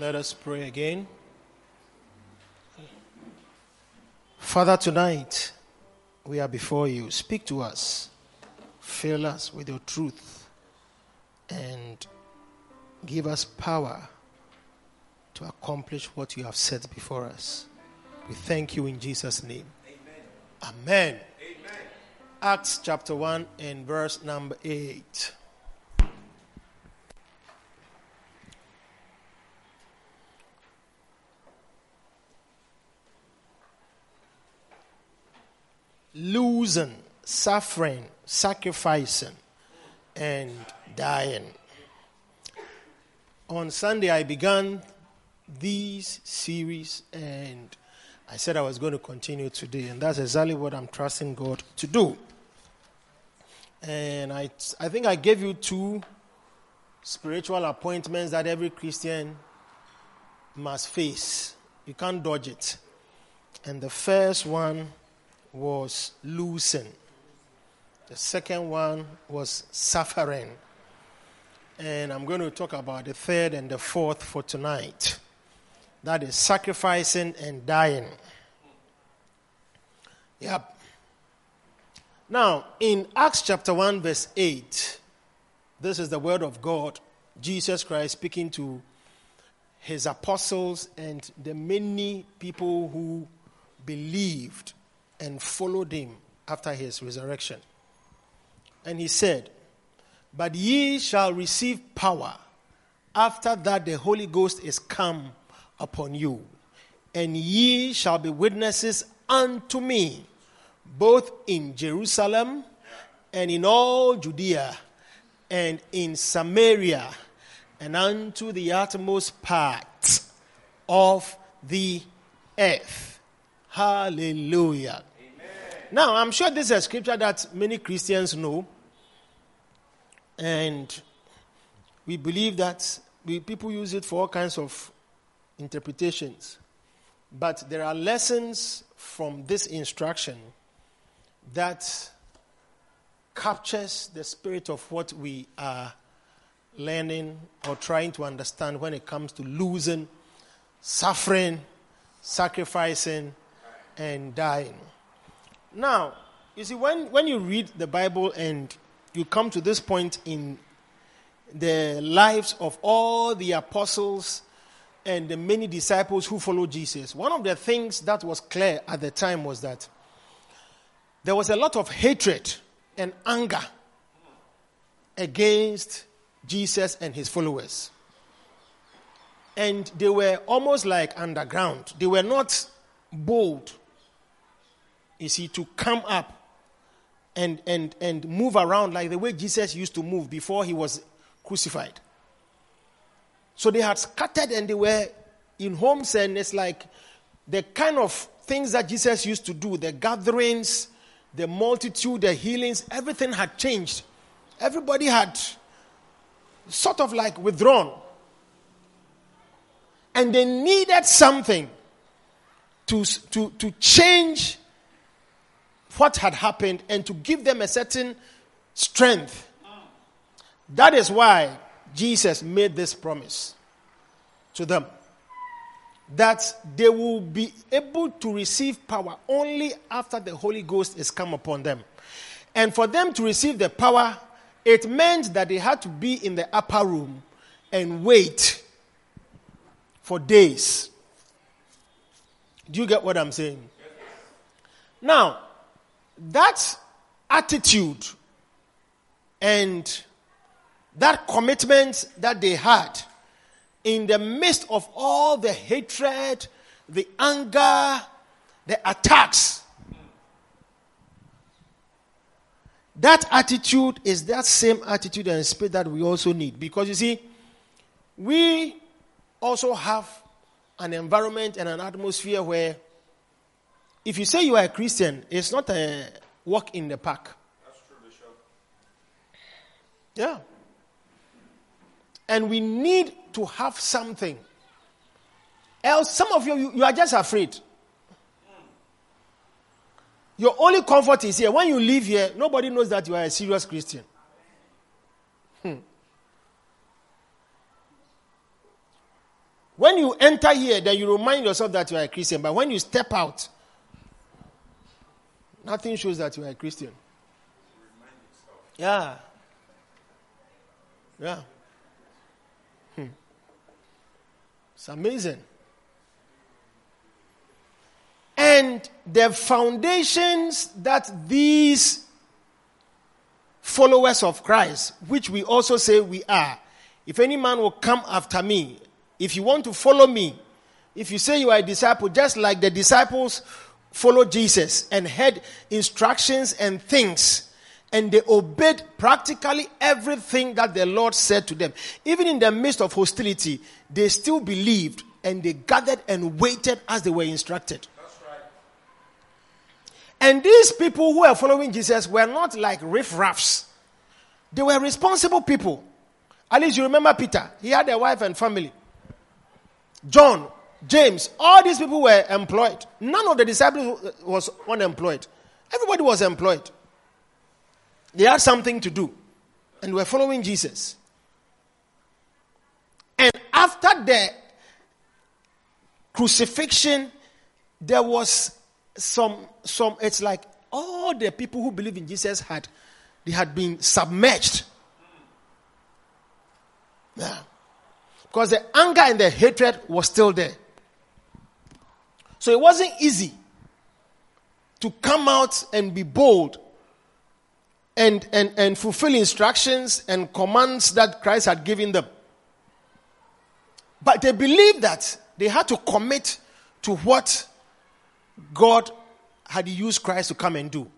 Let us pray again. Father, tonight we are before you. Speak to us. Fill us with your truth and give us power to accomplish what you have set before us. We thank you in Jesus' name. Amen. Amen. Acts chapter 1 and verse number 8. Losing, suffering, sacrificing, and dying. On Sunday, I began this series, and I said I was going to continue today, and that's exactly what I'm trusting God to do. And I, I think I gave you two spiritual appointments that every Christian must face. You can't dodge it. And the first one was losing. The second one was suffering. And I'm going to talk about the third and the fourth for tonight. That is sacrificing and dying. Yep. Now, in Acts chapter 1, verse 8, this is the word of God, Jesus Christ speaking to his apostles and the many people who believed and followed him after his resurrection. And he said, But ye shall receive power after that the Holy Ghost is come upon you, and ye shall be witnesses unto me, both in Jerusalem and in all Judea and in Samaria and unto the uttermost part of the earth. Hallelujah. Now, I'm sure this is a scripture that many Christians know, and we believe that we, people use it for all kinds of interpretations. But there are lessons from this instruction that captures the spirit of what we are learning or trying to understand when it comes to losing, suffering, sacrificing, and dying. Now, you see, when, when you read the Bible and you come to this point in the lives of all the apostles and the many disciples who followed Jesus, one of the things that was clear at the time was that there was a lot of hatred and anger against Jesus and his followers. And they were almost like underground. They were not bold you see, to come up and, and, and move around like the way Jesus used to move before he was crucified. So they had scattered and they were in homes, and it's like the kind of things that Jesus used to do the gatherings, the multitude, the healings, everything had changed. Everybody had sort of like withdrawn. And they needed something to, to, to change what had happened and to give them a certain strength. That is why Jesus made this promise to them that they will be able to receive power only after the Holy Ghost is come upon them. And for them to receive the power, it meant that they had to be in the upper room and wait for days. Do you get what I'm saying? Now, that attitude and that commitment that they had in the midst of all the hatred, the anger, the attacks, that attitude is that same attitude and spirit that we also need. Because you see, we also have an environment and an atmosphere where if you say you are a Christian, it's not a walk in the park. That's true, Bishop. Yeah. And we need to have something. Else, some of you, you, you are just afraid. Your only comfort is here. When you leave here, nobody knows that you are a serious Christian. Hmm. When you enter here, then you remind yourself that you are a Christian. But when you step out, nothing shows that you are a Christian. Yeah. Yeah. Hmm. It's amazing. And the foundations that these followers of Christ, which we also say we are, if any man will come after me, if you want to follow me, if you say you are a disciple, just like the disciples followed Jesus and had instructions and things and they obeyed practically everything that the Lord said to them. Even in the midst of hostility, they still believed and they gathered and waited as they were instructed. And these people who were following Jesus were not like riffraffs. They were responsible people. At least you remember Peter. He had a wife and family. John, James, all these people were employed. None of the disciples uh, was unemployed. Everybody was employed. They had something to do and were following Jesus. And after the crucifixion, there was some, some, it's like all the people who believe in Jesus had, they had been submerged. Yeah. Because the anger and the hatred was still there. So it wasn't easy to come out and be bold and, and, and fulfill instructions and commands that Christ had given them. But they believed that they had to commit to what God had used Christ to come and do.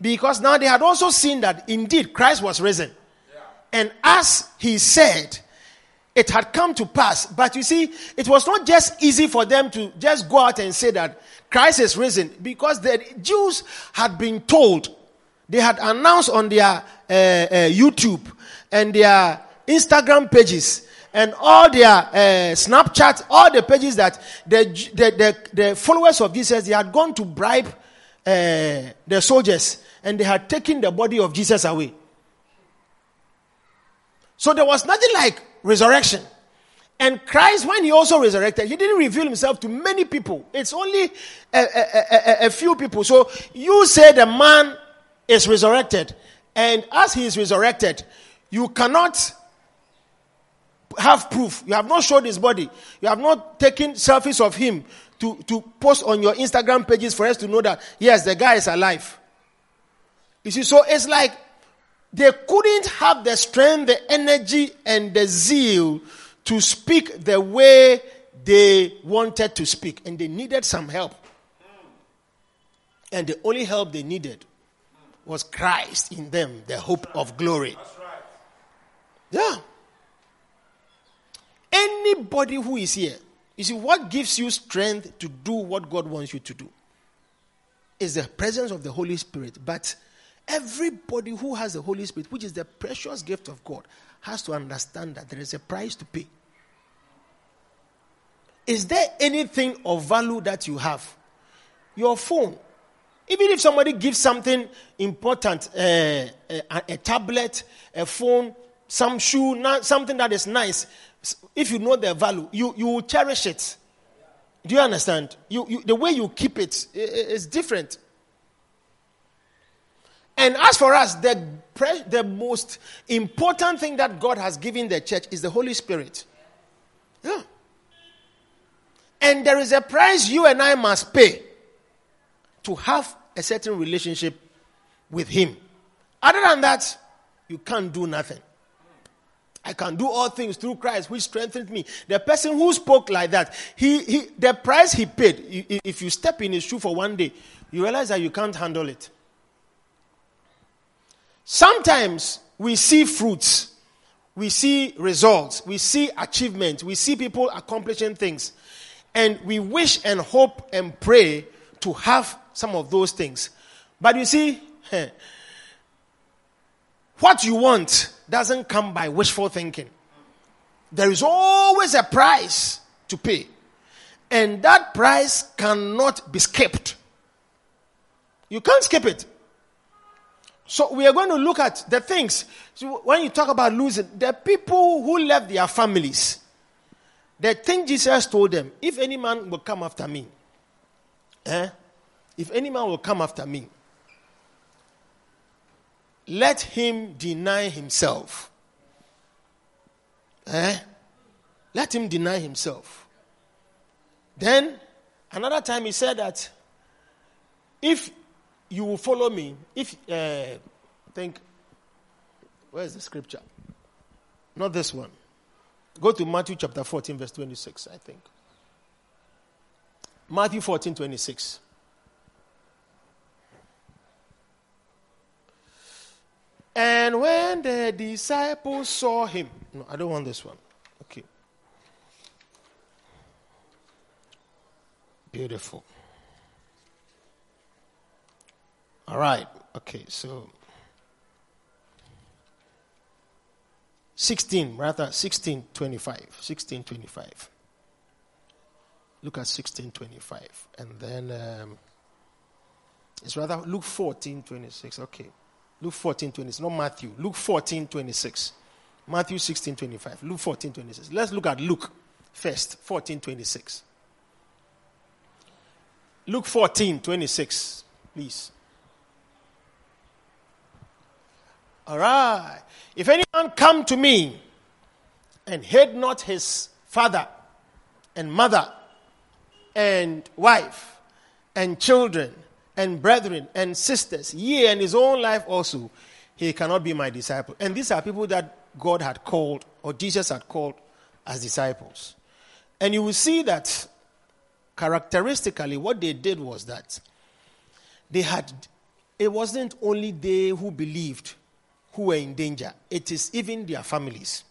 Because now they had also seen that indeed Christ was risen. And as he said, it had come to pass. But you see, it was not just easy for them to just go out and say that Christ is risen because the Jews had been told they had announced on their uh, uh, YouTube and their Instagram pages and all their uh, Snapchat, all the pages that the, the, the, the, followers of Jesus, they had gone to bribe uh, the soldiers and they had taken the body of Jesus away. So there was nothing like resurrection. And Christ, when he also resurrected, he didn't reveal himself to many people. It's only a, a, a, a few people. So you say the man is resurrected. And as he is resurrected, you cannot have proof. You have not showed his body. You have not taken selfies of him to, to post on your Instagram pages for us to know that, yes, the guy is alive. You see, so it's like they couldn't have the strength, the energy, and the zeal to speak the way they wanted to speak. And they needed some help. And the only help they needed was Christ in them, the hope of glory. Yeah. Anybody who is here, you see, what gives you strength to do what God wants you to do is the presence of the Holy Spirit. But everybody who has the Holy Spirit, which is the precious gift of God, has to understand that there is a price to pay. Is there anything of value that you have? Your phone. Even if somebody gives something important, uh, a, a, tablet, a phone, some shoe, not, something that is nice, if you know their value, you, you will cherish it. Do you understand? You, you, the way you keep it is different. And as for us, the, the most important thing that God has given the church is the Holy Spirit. Yeah. And there is a price you and I must pay to have a certain relationship with Him. Other than that, you can't do nothing. I can do all things through Christ, which strengthens me. The person who spoke like that, he, he, the price he paid, if you step in his shoe for one day, you realize that you can't handle it. Sometimes we see fruits, we see results, we see achievements, we see people accomplishing things, and we wish and hope and pray to have some of those things. But you see, what you want doesn't come by wishful thinking. There is always a price to pay, and that price cannot be skipped. You can't skip it. So we are going to look at the things. So when you talk about losing, the people who left their families, the thing Jesus told them, if any man will come after me, eh? if any man will come after me, let him deny himself. Eh? Let him deny himself. Then, another time he said that if you will follow me, if, uh, think, where's the scripture? Not this one. Go to Matthew chapter 14, verse 26, I think. Matthew 14, 26. And when the disciples saw him, no, I don't want this one. Okay. Beautiful. All right. Okay, so 16, rather 1625. 1625. Look at 1625. And then um, it's rather Luke 14, 26. Okay. Luke 14, 26. Not Matthew. Luke 14, 26. Matthew 16, 25. Luke 14, 26. Let's look at Luke first. 14, 26. Luke 14, 26. Please. All right. If anyone come to me and hate not his father and mother and wife and children and brethren and sisters, yea, and his own life also, he cannot be my disciple. And these are people that God had called, or Jesus had called as disciples. And you will see that characteristically, what they did was that they had, it wasn't only they who believed who were in danger, it is even their families.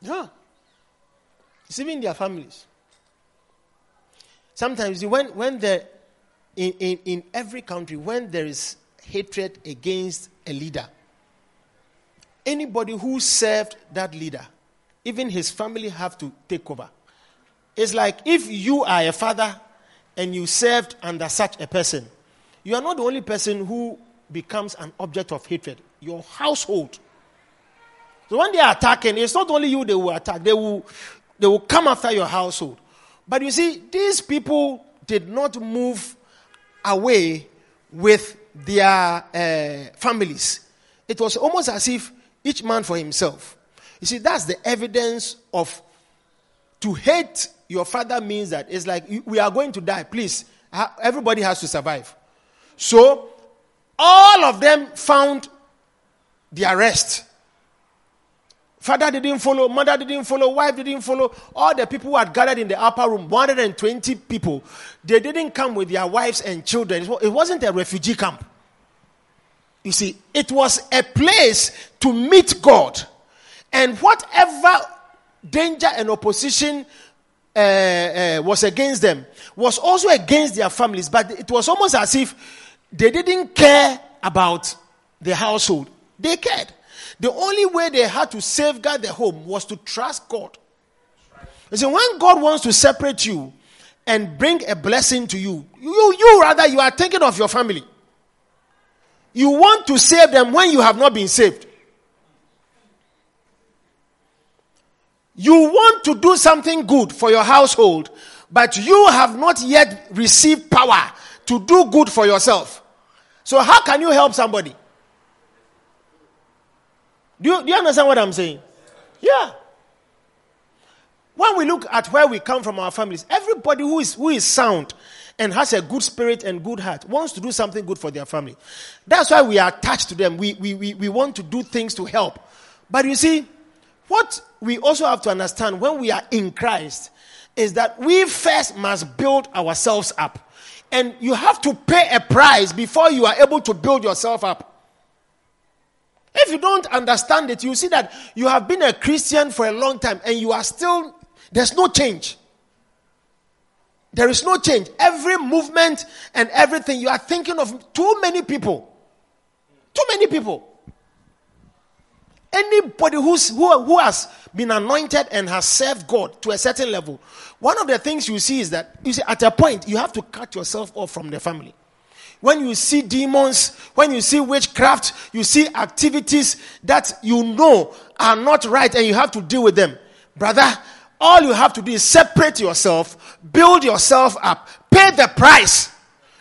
Yeah. It's even their families. Sometimes when, when the, in, in, in every country, when there is hatred against a leader, anybody who served that leader, even his family have to take over. It's like if you are a father and you served under such a person, you are not the only person who becomes an object of hatred. Your household. So when they are attacking, it's not only you they will attack, they will, they will come after your household. But you see, these people did not move away with their uh, families. It was almost as if each man for himself. You see, that's the evidence of to hate your father means that it's like we are going to die. Please, everybody has to survive. So, all of them found their rest. Father didn't follow, mother didn't follow, wife didn't follow. All the people who had gathered in the upper room, 120 people, they didn't come with their wives and children. It wasn't a refugee camp. You see, it was a place to meet God. And whatever danger and opposition uh, uh, was against them was also against their families. But it was almost as if they didn't care about the household. They cared. The only way they had to safeguard the home was to trust God. You see, when God wants to separate you and bring a blessing to you, you, you rather you are thinking of your family. You want to save them when you have not been saved. You want to do something good for your household, but you have not yet received power to do good for yourself. So, how can you help somebody? Do you, do you understand what I'm saying? Yeah. When we look at where we come from, our families, everybody who is, who is sound and has a good spirit and good heart wants to do something good for their family. That's why we are attached to them. We, we, we, we want to do things to help. But you see, what we also have to understand when we are in Christ is that we first must build ourselves up. And you have to pay a price before you are able to build yourself up. If you don't understand it, you see that you have been a Christian for a long time and you are still, there's no change. There is no change. Every movement and everything, you are thinking of too many people. Too many people. Anybody who's, who, who has been anointed and has served God to a certain level, one of the things you see is that you see, at a point, you have to cut yourself off from the family. When you see demons, when you see witchcraft, you see activities that you know are not right and you have to deal with them. Brother, all you have to do is separate yourself, build yourself up, pay the price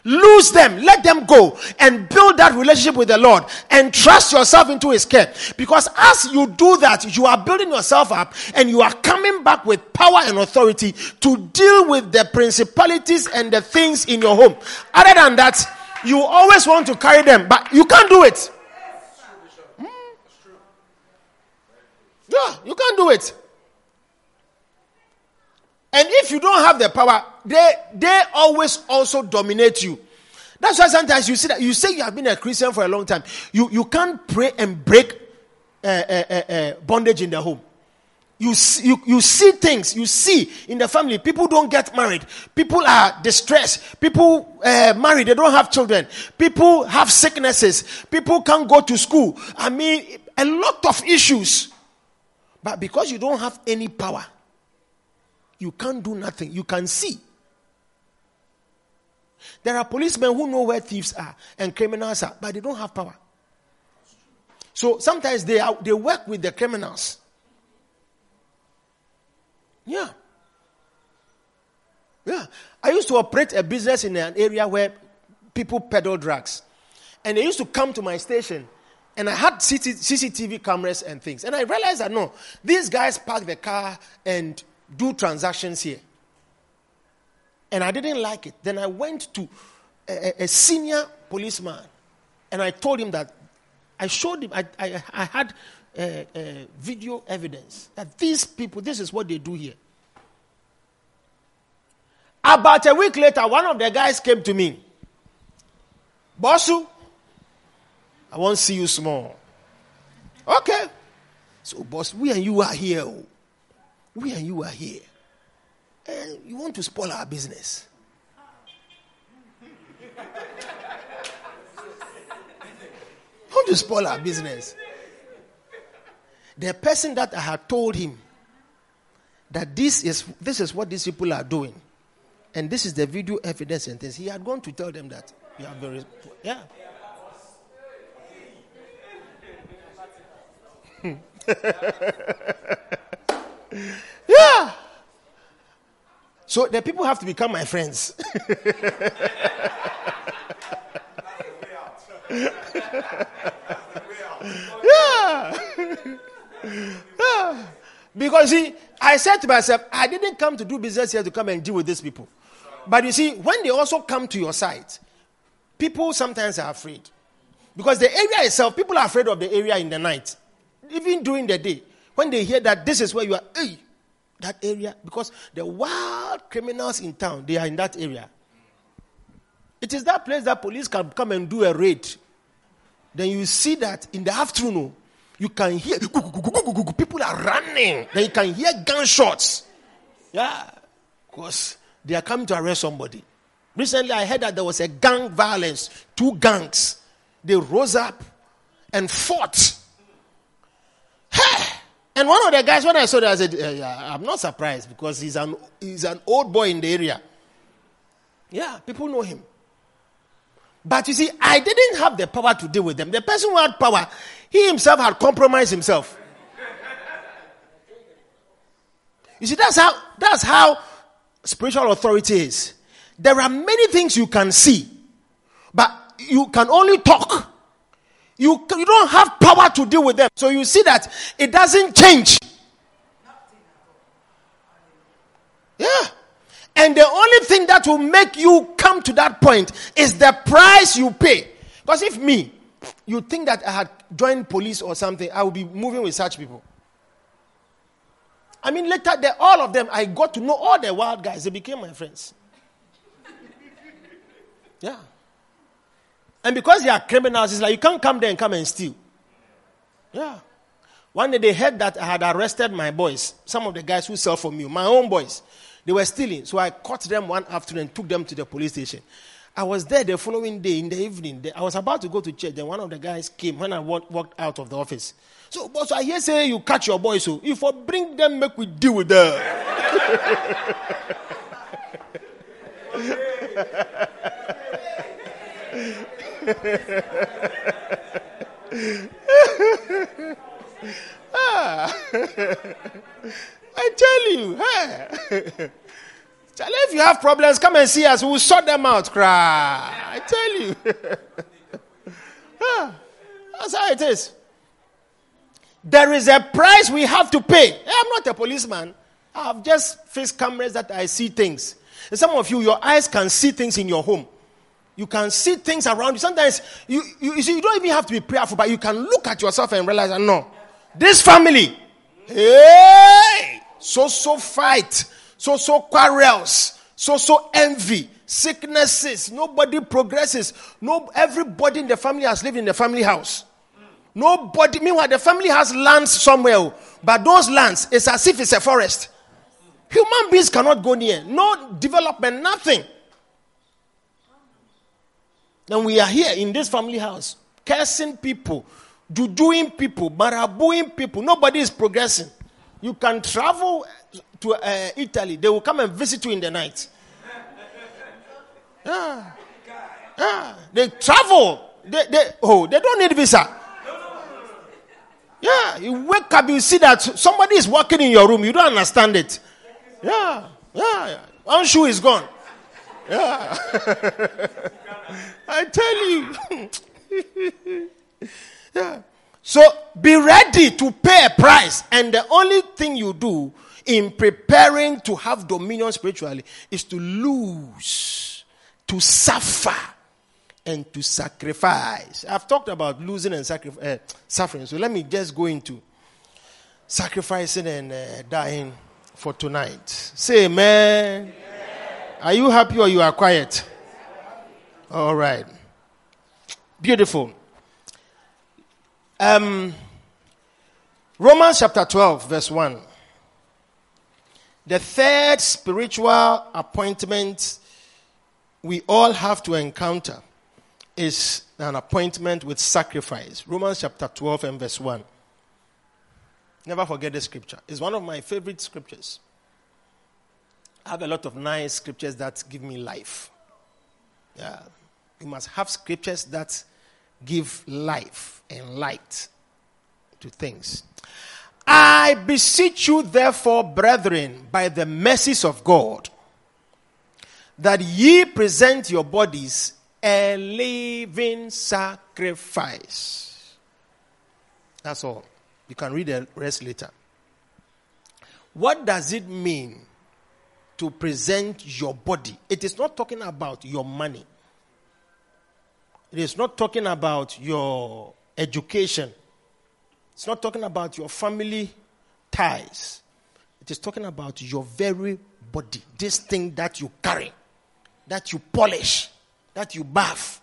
Lose them, let them go, and build that relationship with the Lord and trust yourself into His care. Because as you do that, you are building yourself up and you are coming back with power and authority to deal with the principalities and the things in your home. Other than that, you always want to carry them, but you can't do it. Hmm? Yeah, you can't do it. And if you don't have the power, they they always also dominate you. That's why sometimes you see that you say you have been a Christian for a long time. You you can't pray and break uh, uh, uh, uh bondage in the home. You, see, you, you see things, you see in the family, people don't get married. People are distressed. People uh, married, they don't have children. People have sicknesses. People can't go to school. I mean, a lot of issues. But because you don't have any power, you can't do nothing. You can see. There are policemen who know where thieves are and criminals are, but they don't have power. So sometimes they, are, they work with the criminals. Yeah. Yeah. I used to operate a business in an area where people peddle drugs. And they used to come to my station and I had CCTV cameras and things. And I realized that no, these guys park the car and do transactions here. And I didn't like it. Then I went to a, a senior policeman and I told him that I showed him, I, I, I had uh, uh, video evidence that these people, this is what they do here. About a week later, one of the guys came to me. Bossu, I want to see you small. Okay. So, boss, we and you are here. We and you are here. And you want to spoil our business. want to spoil our business. The person that I had told him that this is this is what these people are doing, and this is the video evidence and things, he had gone to tell them that you are very yeah. Yeah. So the people have to become my friends. yeah. yeah. Because see, I said to myself, I didn't come to do business here to come and deal with these people. But you see, when they also come to your site, people sometimes are afraid. Because the area itself, people are afraid of the area in the night, even during the day. When they hear that this is where you are, hey, that area, because the wild criminals in town, they are in that area. It is that place that police can come and do a raid. Then you see that in the afternoon, you can hear people are running. Then you can hear gunshots. Yeah, because they are coming to arrest somebody. Recently, I heard that there was a gang violence. Two gangs. They rose up and fought. And one of the guys, when I saw that, I said, yeah, I'm not surprised because he's an, he's an old boy in the area. Yeah, people know him. But you see, I didn't have the power to deal with them. The person who had power, he himself had compromised himself. You see, that's how that's how spiritual authority is. There are many things you can see, but you can only talk. You, you don't have power to deal with them. So you see that it doesn't change. Yeah. And the only thing that will make you come to that point is the price you pay. Because if me, you think that I had joined police or something, I will be moving with such people. I mean, later, they, all of them, I got to know all the wild guys. They became my friends. Yeah. And because they are criminals, it's like you can't come there and come and steal. Yeah. One day they heard that I had arrested my boys, some of the guys who sell for me, my own boys. They were stealing. So I caught them one afternoon and took them to the police station. I was there the following day in the evening. I was about to go to church. Then one of the guys came when I walked out of the office. So, boss, I hear say you catch your boys. So if I bring them, make we deal with them. ah. I tell you, hey. If you have problems, come and see us. We will sort them out. Cry. I tell you. ah, that's how it is. There is a price we have to pay. I'm not a policeman. I've just fixed cameras that I see things. And some of you, your eyes can see things in your home. You can see things around you. Sometimes you, you, you see, you don't even have to be prayerful, but you can look at yourself and realize, no, this family, hey, so so fight, so so quarrels, so so envy, sicknesses. Nobody progresses. No, everybody in the family has lived in the family house. Nobody. Meanwhile, the family has lands somewhere, oh, but those lands, it's as if it's a forest. Human beings cannot go near. No development, nothing. And we are here in this family house, cursing people, jujuing people, marabouing people. Nobody is progressing. You can travel to uh, Italy, they will come and visit you in the night. Yeah. Yeah. They travel. They, they, oh, they don't need visa. Yeah, you wake up, you see that somebody is walking in your room, you don't understand it. Yeah, yeah, one shoe is gone. Yeah. I tell you. yeah. So be ready to pay a price. And the only thing you do in preparing to have dominion spiritually is to lose, to suffer, and to sacrifice. I've talked about losing and uh, suffering. So let me just go into sacrificing and uh, dying for tonight. Say amen. amen. Are you happy or you are quiet? All right. Beautiful. Um, Romans chapter 12, verse 1. The third spiritual appointment we all have to encounter is an appointment with sacrifice. Romans chapter 12 and verse 1. Never forget the scripture. It's one of my favorite scriptures. I have a lot of nice scriptures that give me life. Yeah. You must have scriptures that give life and light to things. I beseech you, therefore, brethren, by the mercies of God, that ye present your bodies a living sacrifice. That's all. You can read the rest later. What does it mean to present your body? It is not talking about your money. It is not talking about your education. It's not talking about your family ties. It is talking about your very body. This thing that you carry, that you polish, that you bath,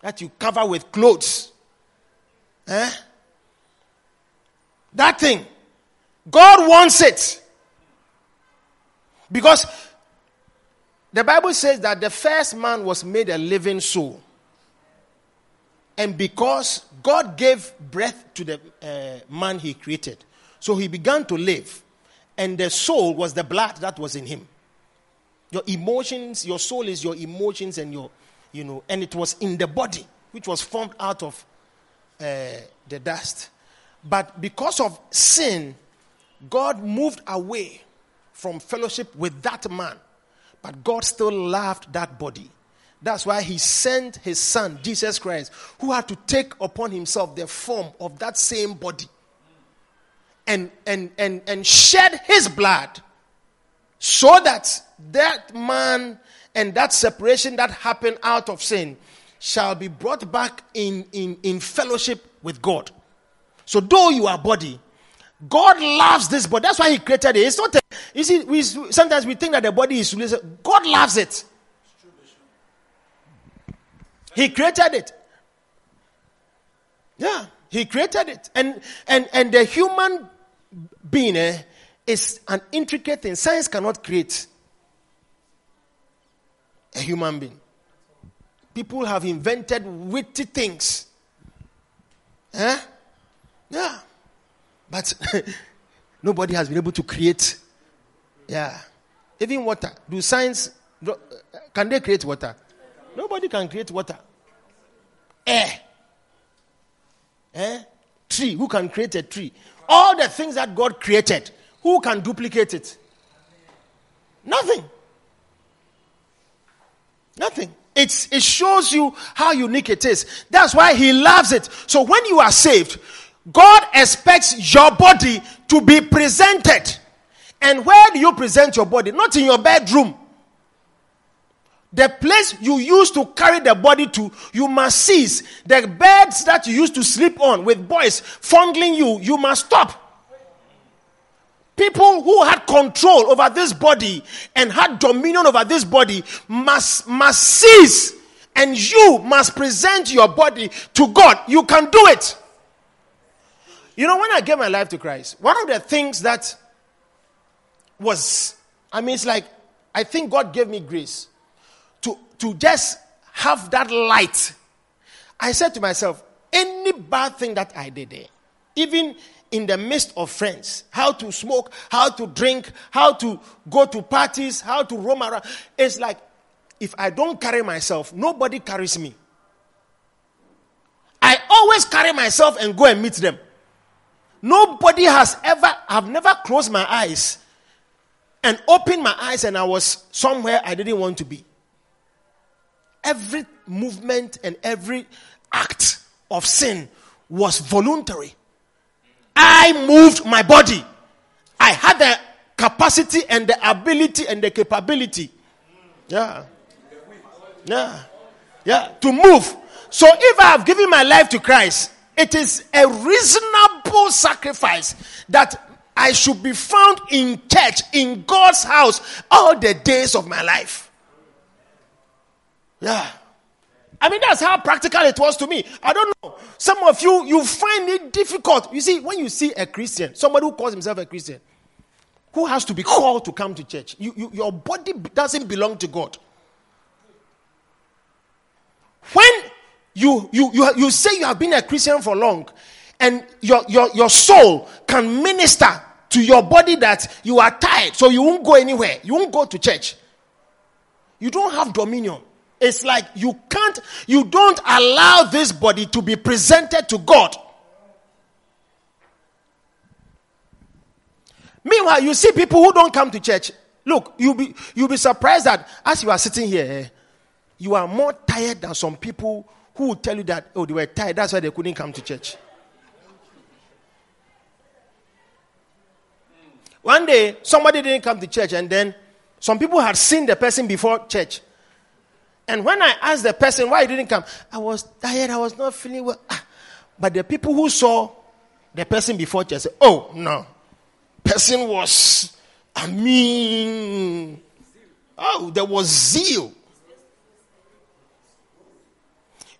that you cover with clothes. Eh? That thing. God wants it. Because the Bible says that the first man was made a living soul. And because God gave breath to the uh, man he created, so he began to live. And the soul was the blood that was in him. Your emotions, your soul is your emotions and your, you know, and it was in the body, which was formed out of uh, the dust. But because of sin, God moved away from fellowship with that man but God still loved that body. That's why he sent his son, Jesus Christ, who had to take upon himself the form of that same body and, and, and, and shed his blood so that that man and that separation that happened out of sin shall be brought back in, in, in fellowship with God. So, though you are body, God loves this body. That's why He created it. It's not. A, you see, we, sometimes we think that the body is. God loves it. He created it. Yeah, He created it, and and and the human being eh, is an intricate thing. Science cannot create a human being. People have invented witty things. Eh? Yeah. But nobody has been able to create. Yeah. Even water. Do science, can they create water? Nobody can create water. Air. Eh? Tree. Who can create a tree? All the things that God created, who can duplicate it? Nothing. Nothing. It's, it shows you how unique it is. That's why He loves it. So when you are saved, God expects your body to be presented. And where do you present your body? Not in your bedroom. The place you used to carry the body to, you must cease. The beds that you used to sleep on with boys fondling you, you must stop. People who had control over this body and had dominion over this body must, must cease. And you must present your body to God. You can do it. You know, when I gave my life to Christ, one of the things that was, I mean, it's like, I think God gave me grace to, to just have that light. I said to myself, any bad thing that I did there, even in the midst of friends, how to smoke, how to drink, how to go to parties, how to roam around. It's like if I don't carry myself, nobody carries me. I always carry myself and go and meet them. Nobody has ever, I've never closed my eyes and opened my eyes and I was somewhere I didn't want to be. Every movement and every act of sin was voluntary. I moved my body. I had the capacity and the ability and the capability. Yeah. Yeah. Yeah. To move. So if I have given my life to Christ, it is a reasonable sacrifice that I should be found in church, in God's house, all the days of my life. Yeah. I mean, that's how practical it was to me. I don't know. Some of you, you find it difficult. You see, when you see a Christian, somebody who calls himself a Christian, who has to be called to come to church, you, you, your body doesn't belong to God. When you, you, you, you say you have been a Christian for long, and your, your, your soul can minister to your body that you are tired, so you won't go anywhere, you won't go to church. You don't have dominion. It's like you can't, you don't allow this body to be presented to God. Meanwhile, you see people who don't come to church. Look, you'll be, you'll be surprised that as you are sitting here, eh, you are more tired than some people who will tell you that, oh, they were tired, that's why they couldn't come to church. One day, somebody didn't come to church, and then some people had seen the person before church. And when I asked the person why he didn't come, I was tired, I was not feeling well. Ah, but the people who saw the person before church said, Oh, no. Person was, I mean, oh, there was zeal.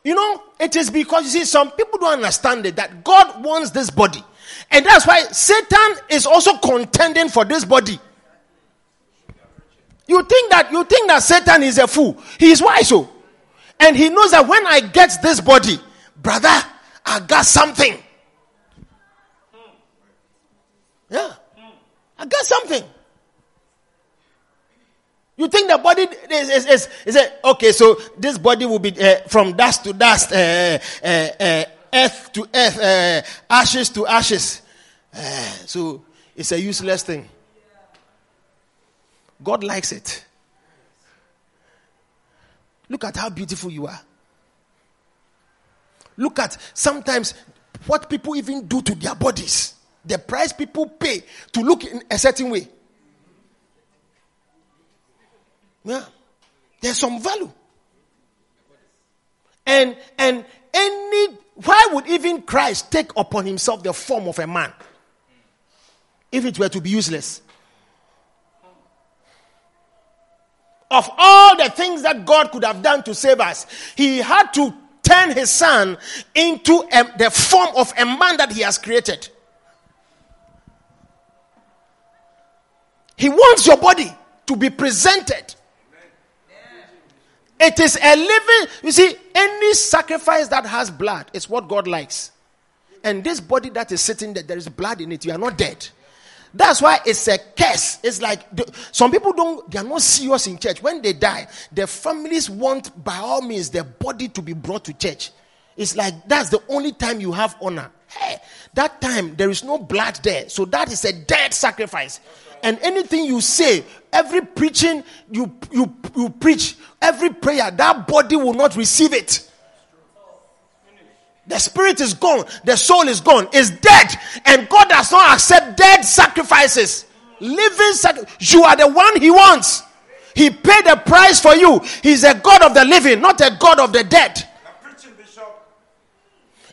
You know, it is because you see, some people don't understand it that God wants this body. And that's why Satan is also contending for this body. You think that you think that Satan is a fool. He is wise, so oh. and he knows that when I get this body, brother, I got something. Yeah, I got something. You think the body is, is, is, is a, okay, so this body will be uh, from dust to dust, uh, uh, uh earth to earth, uh, ashes to ashes. Uh, so it's a useless thing. God likes it. Look at how beautiful you are. Look at sometimes what people even do to their bodies. The price people pay to look in a certain way. Yeah. There's some value. And and any why would even Christ take upon himself the form of a man if it were to be useless? Of all the things that God could have done to save us, he had to turn his son into a, the form of a man that he has created. He wants your body to be presented. It is a living, you see, any sacrifice that has blood is what God likes. And this body that is sitting there, there is blood in it. You are not dead. That's why it's a curse. It's like some people don't, they are not serious in church. When they die, their families want, by all means, their body to be brought to church. It's like that's the only time you have honor. Hey, that time there is no blood there. So that is a dead sacrifice and anything you say, every preaching you, you, you preach, every prayer, that body will not receive it. The spirit is gone, the soul is gone, is dead, and God does not accept dead sacrifices. Living sacrifice. You are the one He wants. He paid a price for you. He's a God of the living, not a God of the dead.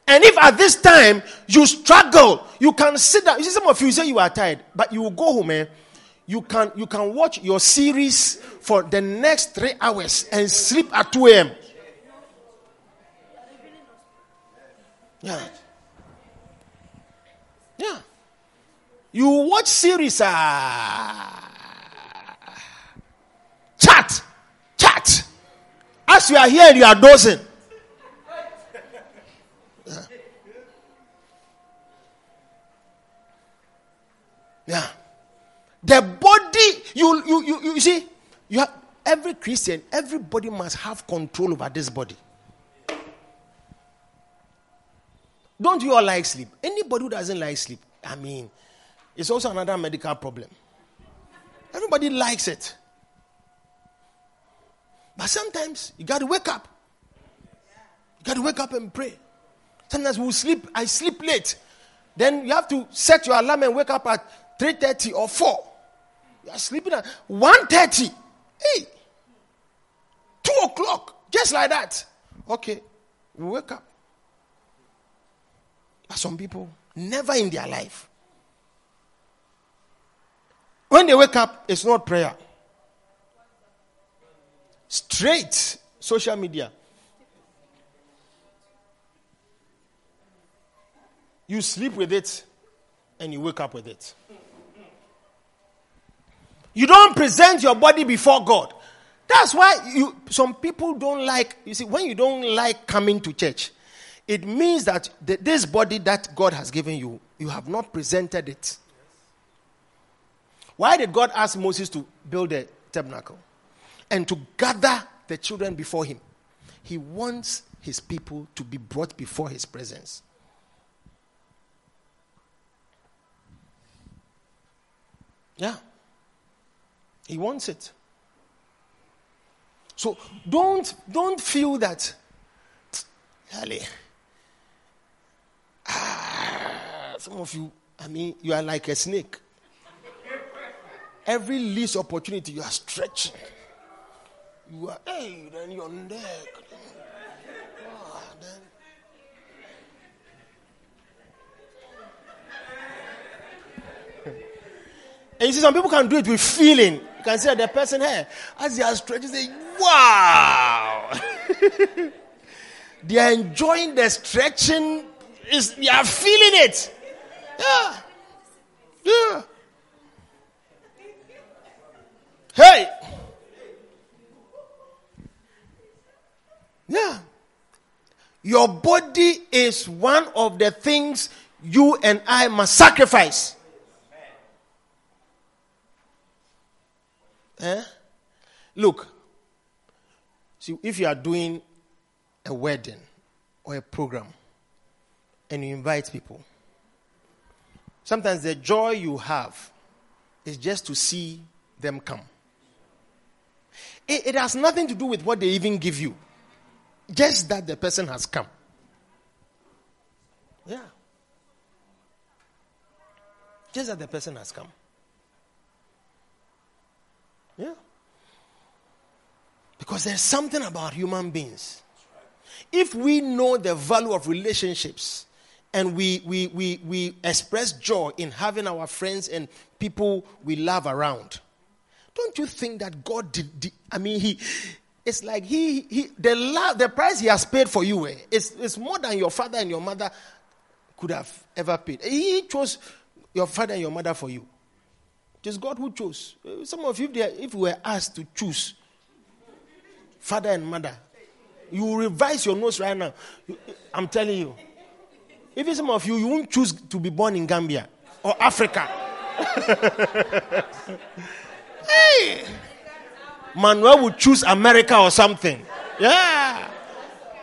And if at this time you struggle, you can sit down. You see, some of you say you are tired, but you will go home, man. Eh? You can you can watch your series for the next three hours and sleep at 2 a.m. Yeah. Yeah. You watch series, ah. Chat. Chat. As you are here, and you are dozing. Yeah. The body, you, you, you, you see, you have, every Christian, everybody must have control over this body. Don't you all like sleep? Anybody who doesn't like sleep, I mean, it's also another medical problem. Everybody likes it. But sometimes you got to wake up. You got to wake up and pray. Sometimes we sleep, I sleep late. Then you have to set your alarm and wake up at 3.30 or 4. You are sleeping at 1.30. Hey. 2 o'clock. Just like that. Okay. We wake up. But some people, never in their life. When they wake up, it's not prayer. Straight social media. You sleep with it and you wake up with it. You don't present your body before God. That's why you, some people don't like, you see, when you don't like coming to church, it means that the, this body that God has given you, you have not presented it. Why did God ask Moses to build a tabernacle and to gather the children before him? He wants his people to be brought before his presence. Yeah. He wants it. So don't don't feel that really ah, some of you I mean you are like a snake. Every least opportunity you are stretching. You are hey then your neck. And you see, some people can do it with feeling You can see that the person here, as they are stretching, say, wow. they are enjoying the stretching. Is they are feeling it. Yeah. Yeah. Hey. Yeah. Your body is one of the things you and I must sacrifice. Eh? Look, see, if you are doing a wedding or a program and you invite people, sometimes the joy you have is just to see them come. It, it has nothing to do with what they even give you, just that the person has come. Yeah. Just that the person has come. Yeah. Because there's something about human beings. If we know the value of relationships and we, we, we, we express joy in having our friends and people we love around, don't you think that God did, did I mean, He, it's like He, he the, love, the price He has paid for you eh, is, is more than your father and your mother could have ever paid. He chose your father and your mother for you. It is God who chose. Uh, some of you, if we were asked to choose father and mother, you revise your nose right now. Uh, I'm telling you. Even some of you, you won't choose to be born in Gambia or Africa. hey! Manuel would choose America or something. Yeah.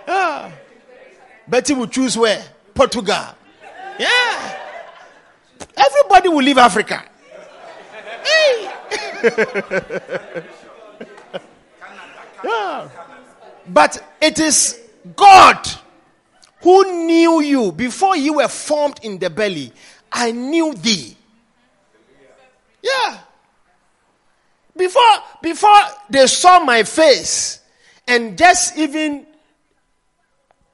Yeah. Betty would choose where? Portugal. Yeah. Everybody will leave Africa. Yeah. But it is God who knew you before you were formed in the belly. I knew thee. Yeah. Before before they saw my face and just even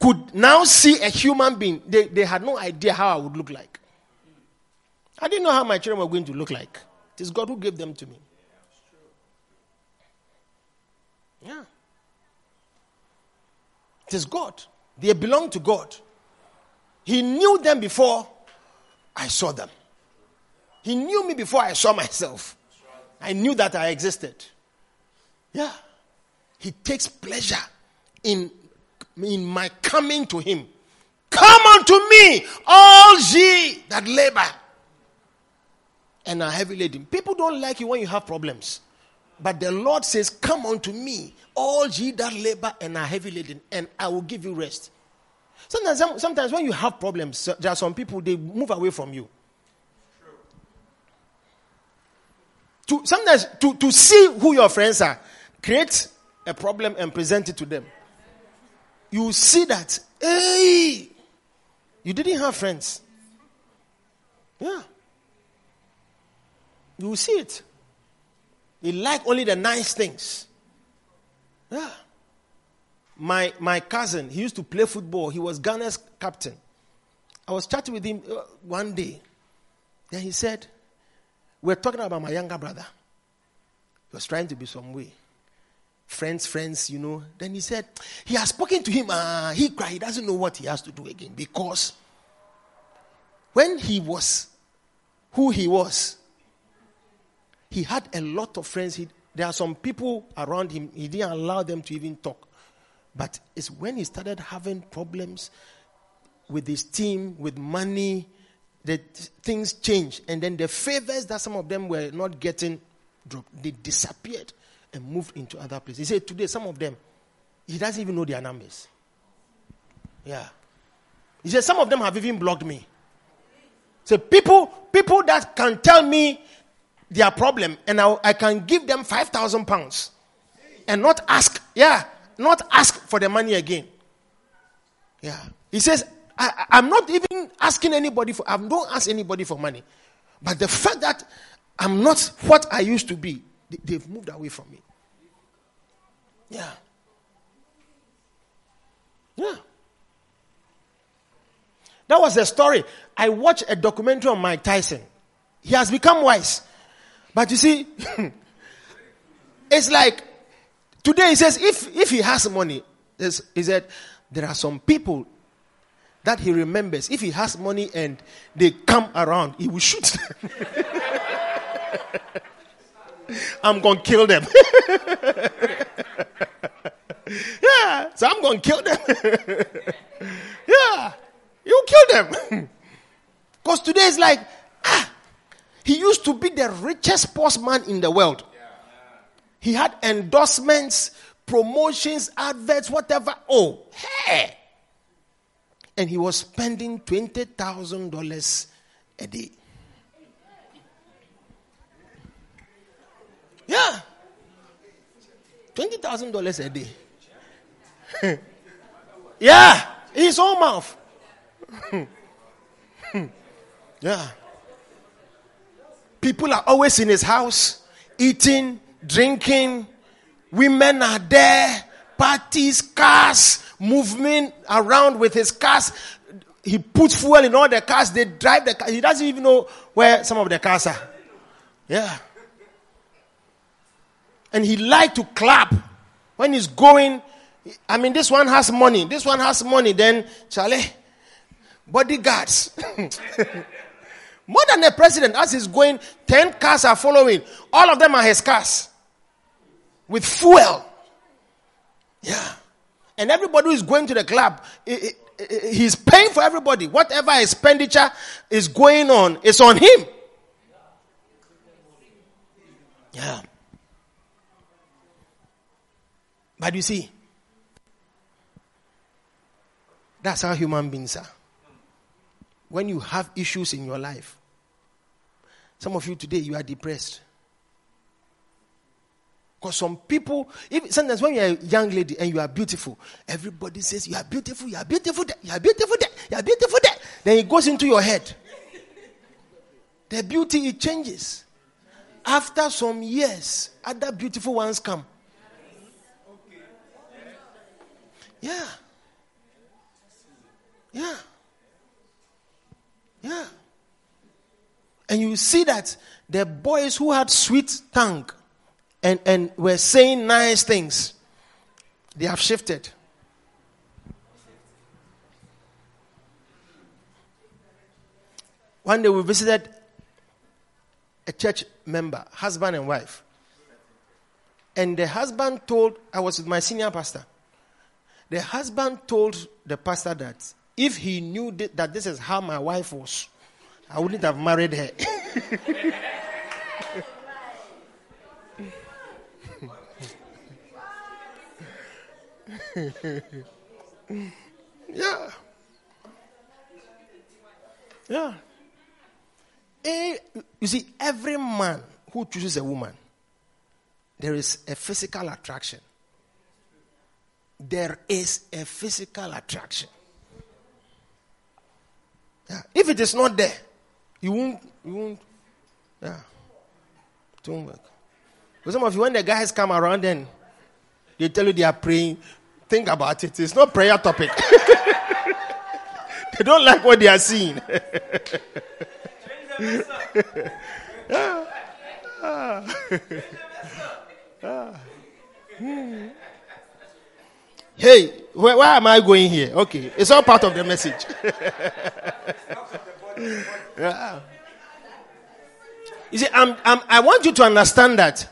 could now see a human being, they, they had no idea how I would look like. I didn't know how my children were going to look like. It is God who gave them to me. Yeah. It is God. They belong to God. He knew them before I saw them. He knew me before I saw myself. I knew that I existed. Yeah. He takes pleasure in, in my coming to him. Come unto me, all ye that labor and are heavy laden. People don't like you when you have problems. But the Lord says, Come unto me, all ye that labor and are heavy laden, and I will give you rest. Sometimes, sometimes when you have problems, there are some people they move away from you. To, sometimes to, to see who your friends are, create a problem and present it to them. You see that, hey, you didn't have friends. Yeah. You will see it. He like only the nice things. Yeah. My, my cousin, he used to play football. He was Ghana's captain. I was chatting with him uh, one day. Then he said, We're talking about my younger brother. He was trying to be some way. Friends, friends, you know. Then he said, He has spoken to him. Uh, he cried. He doesn't know what he has to do again because when he was who he was, he had a lot of friends. He, there are some people around him, he didn't allow them to even talk. But it's when he started having problems with his team, with money, that things changed. And then the favors that some of them were not getting dropped, they disappeared and moved into other places. He said, Today, some of them, he doesn't even know their numbers. Yeah. He said, Some of them have even blocked me. So people, people that can tell me their problem and I, I can give them 5,000 pounds and not ask, yeah, not ask for the money again. Yeah. He says, I, am not even asking anybody for, I don't ask anybody for money. But the fact that I'm not what I used to be, they, have moved away from me. Yeah. Yeah. That was the story. I watched a documentary on Mike Tyson. He has become wise. But you see, it's like today he says if if he has money, he said there are some people that he remembers. If he has money and they come around, he will shoot them. I'm gonna kill them. yeah, so I'm gonna kill them. yeah, you kill them. Because today is like, ah, he used to be the richest postman in the world. He had endorsements, promotions, adverts, whatever. Oh, hey! And he was spending $20,000 a day. Yeah. $20,000 a day. yeah. His own mouth. yeah. People are always in his house, eating, drinking. Women are there, parties, cars, moving around with his cars. He puts fuel in all the cars. They drive the car. He doesn't even know where some of the cars are. Yeah. And he liked to clap when he's going. I mean, this one has money. This one has money. Then, Charlie, bodyguards. More than the president, as he's going, 10 cars are following. All of them are his cars with fuel. Yeah. And everybody who is going to the club, he's paying for everybody. Whatever expenditure is going on it's on him. Yeah. But you see, that's how human beings are. When you have issues in your life, some of you today, you are depressed. Because some people, even sometimes when you're a young lady and you are beautiful, everybody says, You are beautiful, you are beautiful, you are beautiful, you are beautiful. Then it goes into your head. The beauty, it changes. After some years, other beautiful ones come. Yeah. Yeah. Yeah. And you see that the boys who had sweet tongue and, and were saying nice things, they have shifted. One day we visited a church member, husband and wife. And the husband told, I was with my senior pastor. The husband told the pastor that if he knew that this is how my wife was, I wouldn't have married her. yeah. Yeah. A, you see, every man who chooses a woman, there is a physical attraction. There is a physical attraction. Yeah. If it is not there, you won't, you won't, yeah, it won't work. For some of you, when the guys come around, then they tell you they are praying. Think about it. It's not prayer topic. they don't like what they are seeing. Hey, where, where, am I going here? Okay, it's all part of the message. yeah. You see, I'm, I'm, I want you to understand that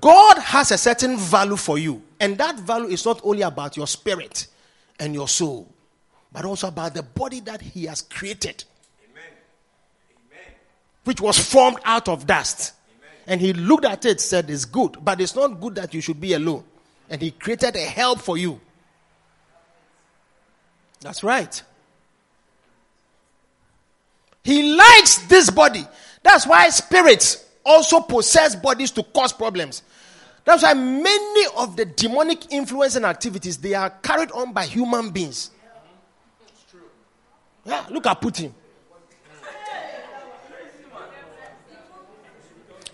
God has a certain value for you, and that value is not only about your spirit and your soul, but also about the body that He has created, which was formed out of dust. Amen. And He looked at it, said, It's good, but it's not good that you should be alone and He created a help for you. That's right. He likes this body. That's why spirits also possess bodies to cause problems. That's why many of the demonic influence and activities they are carried on by human beings. Yeah, look at Putin.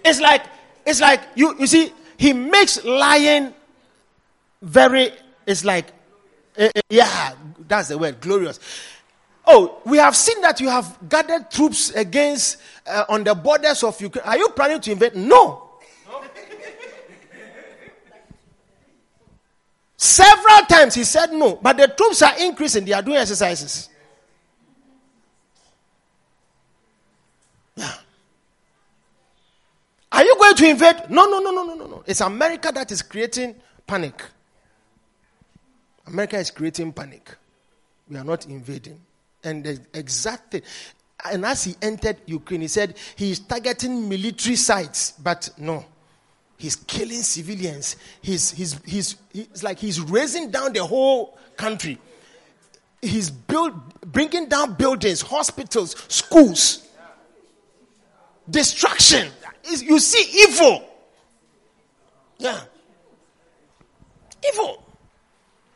It's like it's like you you see he makes lying very, it's like, uh, yeah, that's the word, glorious. Oh, we have seen that you have gathered troops against uh, on the borders of Ukraine. Are you planning to invade? No. Several times he said no, but the troops are increasing. They are doing exercises. Yeah. Are you going to invade? No, no, no, no, no, no, no. It's America that is creating panic. America is creating panic. We are not invading. And the exact thing. And as he entered Ukraine, he said he is targeting military sites, but no. He's killing civilians. He's, he's, he's, he's like he's razing down the whole country. He's build, bringing down buildings, hospitals, schools. Destruction. You see evil. Yeah. Evil.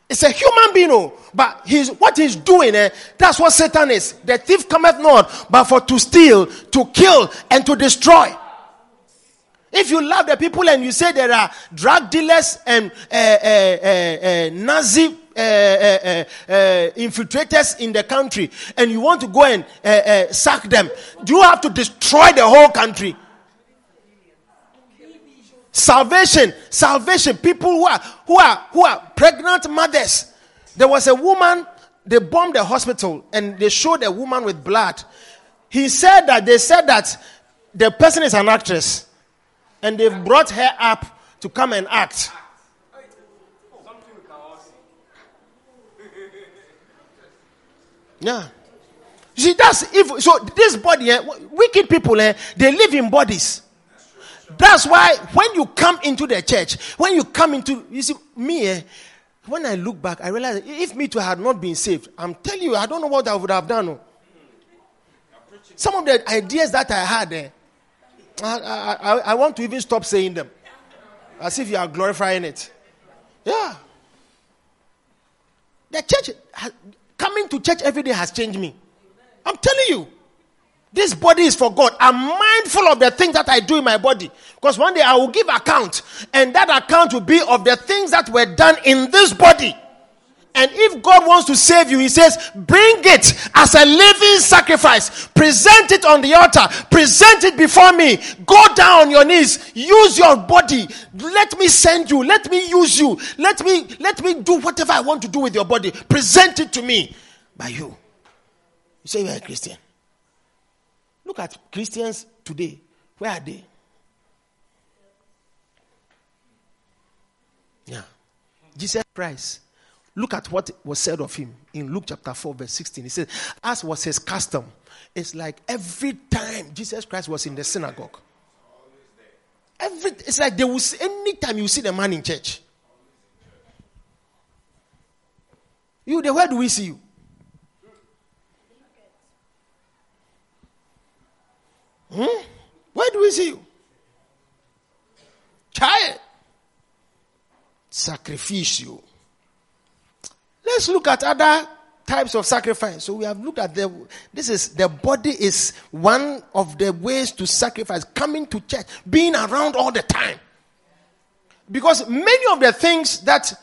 It's a human being, oh, but he's what he's doing. Eh, that's what Satan is. The thief cometh not, but for to steal, to kill, and to destroy. If you love the people and you say there are drug dealers and uh, uh, uh, Nazi uh, uh, uh, infiltrators in the country, and you want to go and sack them, do you have to destroy the whole country? Salvation, salvation. People who are who are who are pregnant mothers. There was a woman. They bombed the hospital and they showed a woman with blood. He said that they said that the person is an actress and they've brought her up to come and act. Yeah. See, that's if so. This body, eh, wicked people, eh, they live in bodies. That's why when you come into the church, when you come into, you see, me, eh, when I look back, I realize if me too had not been saved, I'm telling you, I don't know what I would have done. Oh. Some of the ideas that I had, eh, I, I, I want to even stop saying them. As if you are glorifying it. Yeah. The church, coming to church every day has changed me. I'm telling you. This body is for God. I'm mindful of the things that I do in my body. Because one day I will give account. And that account will be of the things that were done in this body. And if God wants to save you, He says, bring it as a living sacrifice. Present it on the altar. Present it before me. Go down on your knees. Use your body. Let me send you. Let me use you. Let me, let me do whatever I want to do with your body. Present it to me by you. You say you're a Christian. Look at Christians today. Where are they? Yeah. Jesus Christ Look at what was said of him in Luke chapter 4, verse 16. He says, As was his custom, it's like every time Jesus Christ was in the synagogue. Every, it's like they will see, anytime you see the man in church. You there, where do we see you? Hmm? Where do we see you? Child. Sacrificio. Let's look at other types of sacrifice. So we have looked at the this is the body is one of the ways to sacrifice, coming to church, being around all the time. Because many of the things that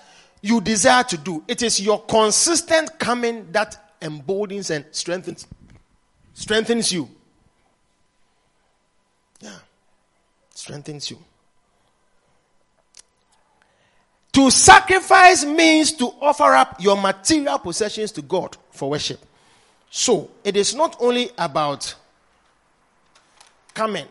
you desire to do, it is your consistent coming that emboldens and strengthens strengthens you. Yeah. Strengthens you. To sacrifice means to offer up your material possessions to God for worship. So, it is not only about coming,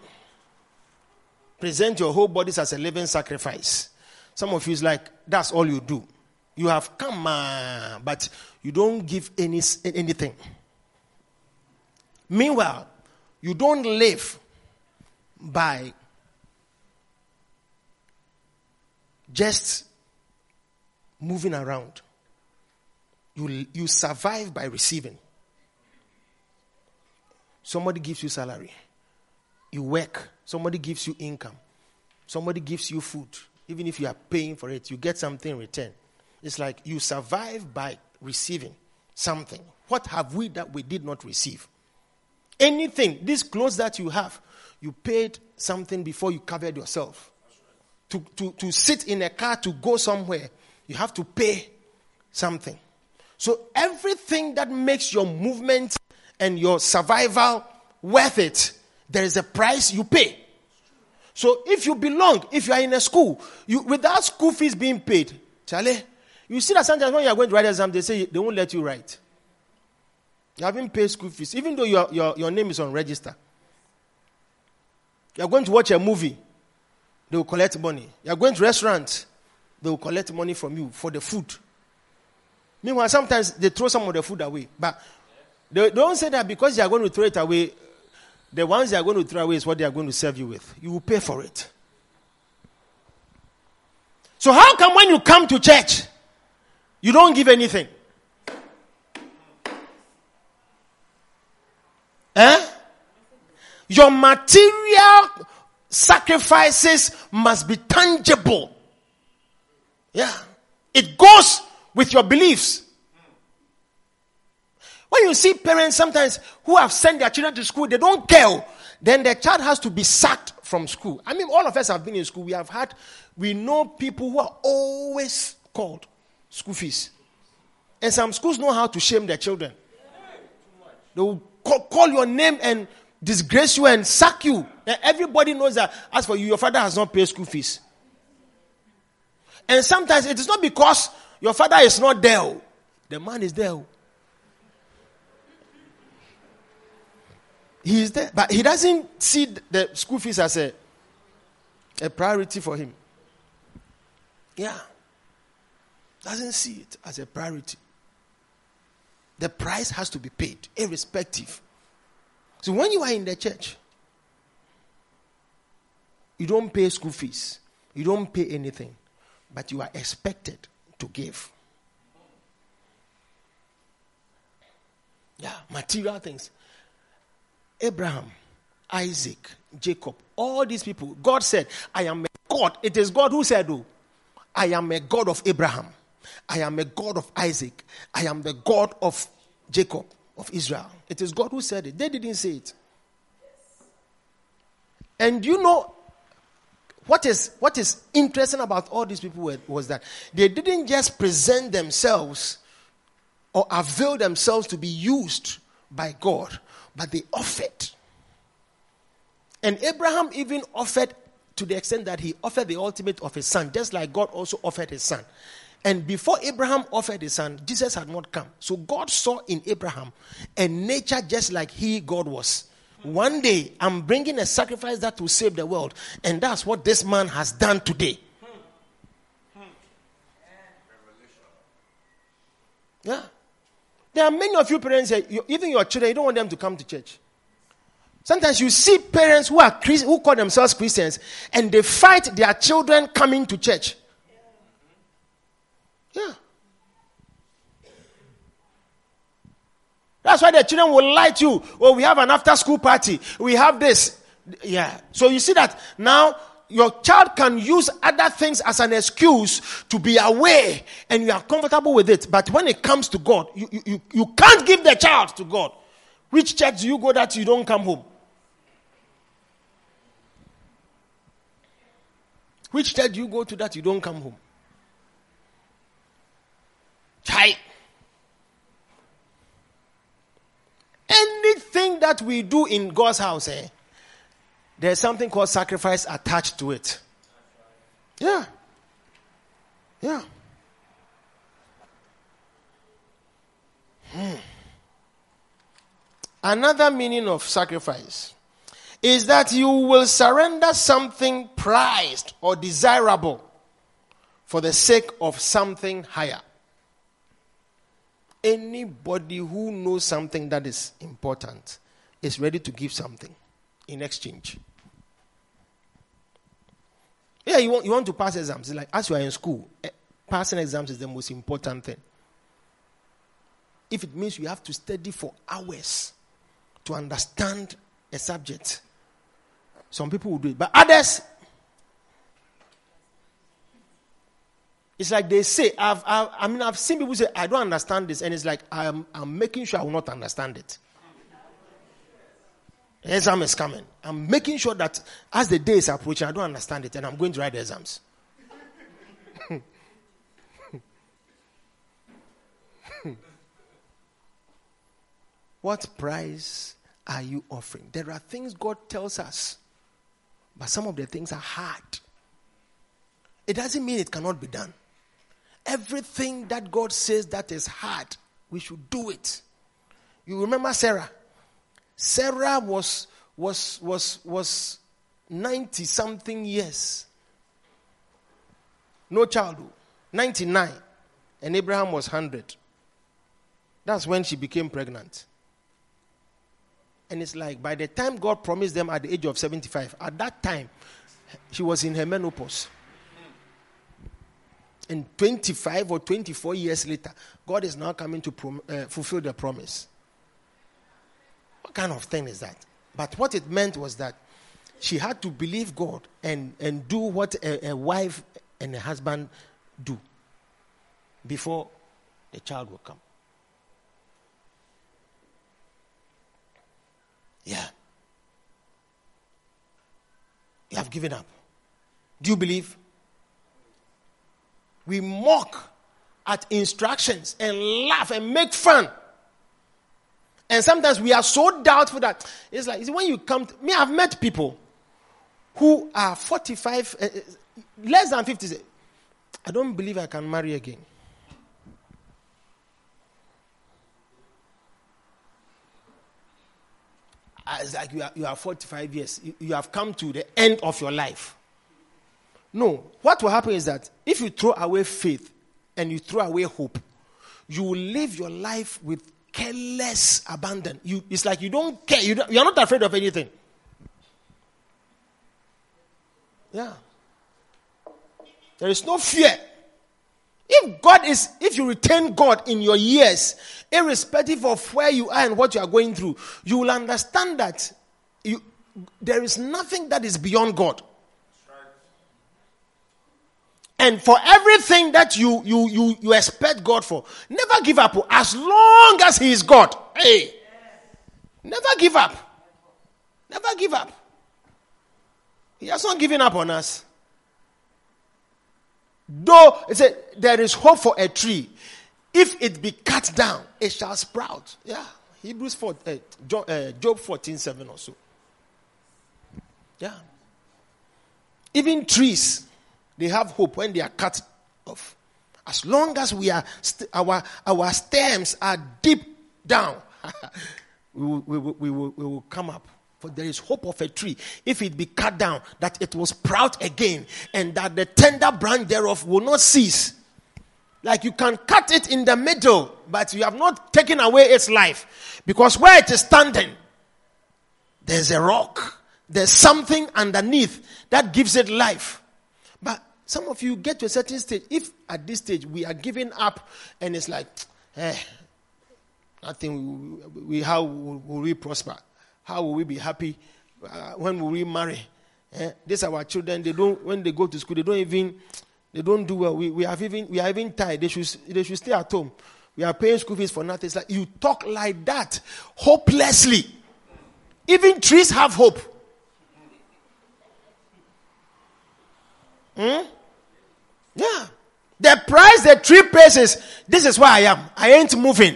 present your whole bodies as a living sacrifice. Some of you is like, that's all you do. You have come, uh, but you don't give any, anything. Meanwhile, you don't live by just moving around. You, you survive by receiving. Somebody gives you salary. You work. Somebody gives you income. Somebody gives you food. Even if you are paying for it, you get something in return. It's like you survive by receiving something. What have we that we did not receive? Anything, these clothes that you have, you paid something before you covered yourself. To, to, to sit in a car to go somewhere, you have to pay something. So everything that makes your movement and your survival worth it, there is a price you pay. So if you belong, if you are in a school, you without school fees being paid, Charlie, you see that sometimes when you are going to write exam, they say they won't let you write. You haven't paid school fees, even though your, your, your name is on register. You are going to watch a movie, they will collect money. You are going to restaurant, they will collect money from you for the food. Meanwhile, sometimes they throw some of the food away. But they don't say that because they are going to throw it away, the ones they are going to throw away is what they are going to serve you with. You will pay for it. So, how come when you come to church, you don't give anything? Eh? Your material sacrifices must be tangible. Yeah. It goes with your beliefs. When you see parents sometimes who have sent their children to school, they don't care. Then the child has to be sacked from school. I mean, all of us have been in school. We have had, we know people who are always called school fees. And some schools know how to shame their children. They will call, call your name and disgrace you and sack you. And everybody knows that as for you, your father has not paid school fees. And sometimes it is not because your father is not there. Oh. The man is there. Oh. He is there, but he doesn't see the school fees as a, a priority for him. Yeah. Doesn't see it as a priority. The price has to be paid, irrespective. So when you are in the church, you don't pay school fees, you don't pay anything, but you are expected to give. Yeah, material things. Abraham, Isaac, Jacob, all these people, God said, I am a God. It is God who said, Oh, I am a God of Abraham. I am a God of Isaac. I am the God of Jacob, of Israel. It is God who said it. They didn't say it. And you know what is what is interesting about all these people was that they didn't just present themselves or avail themselves to be used by God, but they offered. And Abraham even offered to the extent that he offered the ultimate of his son, just like God also offered his son. And before Abraham offered his son, Jesus had not come. So God saw in Abraham a nature just like he, God, was. One day, I'm bringing a sacrifice that will save the world. And that's what this man has done today. Yeah. There are many of you parents, here, even your children, you don't want them to come to church. Sometimes you see parents who are who call themselves Christians and they fight their children coming to church. Yeah. That's why the children will lie to you. Oh, we have an after school party. We have this. Yeah. So you see that now your child can use other things as an excuse to be away and you are comfortable with it. But when it comes to God, you, you, you can't give the child to God. Which church do you go that you don't come home? Which church do you go to that you don't come home? Chai. Anything that we do in God's house, eh, there's something called sacrifice attached to it. Yeah. Yeah. Hmm. Another meaning of sacrifice is that you will surrender something prized or desirable for the sake of something higher. Anybody who knows something that is important is ready to give something in exchange. Yeah, you want, you want to pass exams. It's like as you are in school, eh, passing exams is the most important thing. If it means you have to study for hours to understand a subject, some people will do it. But others, It's like they say, I've, I've, i mean, I've seen people say, I don't understand this. And it's like, I'm, I'm making sure I will not understand it. The exam is coming. I'm making sure that as the day is approaching, I don't understand it. And I'm going to write the exams. what price are you offering? There are things God tells us, but some of the things are hard. It doesn't mean it cannot be done. Everything that God says that is hard, we should do it. You remember Sarah? Sarah was was was was 90 something years. No child. 99. And Abraham was 100. That's when she became pregnant. And it's like by the time God promised them at the age of 75, at that time, she was in her menopause. And 25 or 24 years later, God is now coming to prom- uh, fulfill the promise. What kind of thing is that? But what it meant was that she had to believe God and, and do what a, a wife and a husband do before the child will come. Yeah. You have given up. Do you believe? We mock at instructions and laugh and make fun. And sometimes we are so doubtful that it's like when you come to me, I've met people who are 45, uh, less than 50. Say, I don't believe I can marry again. It's like you are, you are 45 years. You, you have come to the end of your life. No. What will happen is that if you throw away faith and you throw away hope, you will live your life with careless abandon. You, it's like you don't care. You, don't, you are not afraid of anything. Yeah. There is no fear. If God is, if you retain God in your years, irrespective of where you are and what you are going through, you will understand that you, there is nothing that is beyond God. And for everything that you, you, you, you expect God for, never give up as long as He is God. Hey, never give up. Never give up. He has not given up on us. Though it said there is hope for a tree, if it be cut down, it shall sprout. Yeah, Hebrews 4, uh, Job, uh, Job 14 7 or so. Yeah. Even trees, they have hope when they are cut off. As long as we are st- our our stems are deep down, we, will, we, will, we, will, we will come up. For there is hope of a tree, if it be cut down, that it will sprout again, and that the tender branch thereof will not cease. Like you can cut it in the middle, but you have not taken away its life. Because where it is standing, there's a rock. There's something underneath that gives it life. But some of you get to a certain stage. If at this stage we are giving up and it's like, eh, nothing, we, we how will we prosper? How will we be happy? Uh, when will we marry? Eh? These are our children. They don't. When they go to school, they don't even. They don't do well. We, we have even. We are even tired. They should. They should stay at home. We are paying school fees for nothing. It's like you talk like that, hopelessly. Even trees have hope. Hmm? Yeah. The price the tree pays is this is where I am. I ain't moving.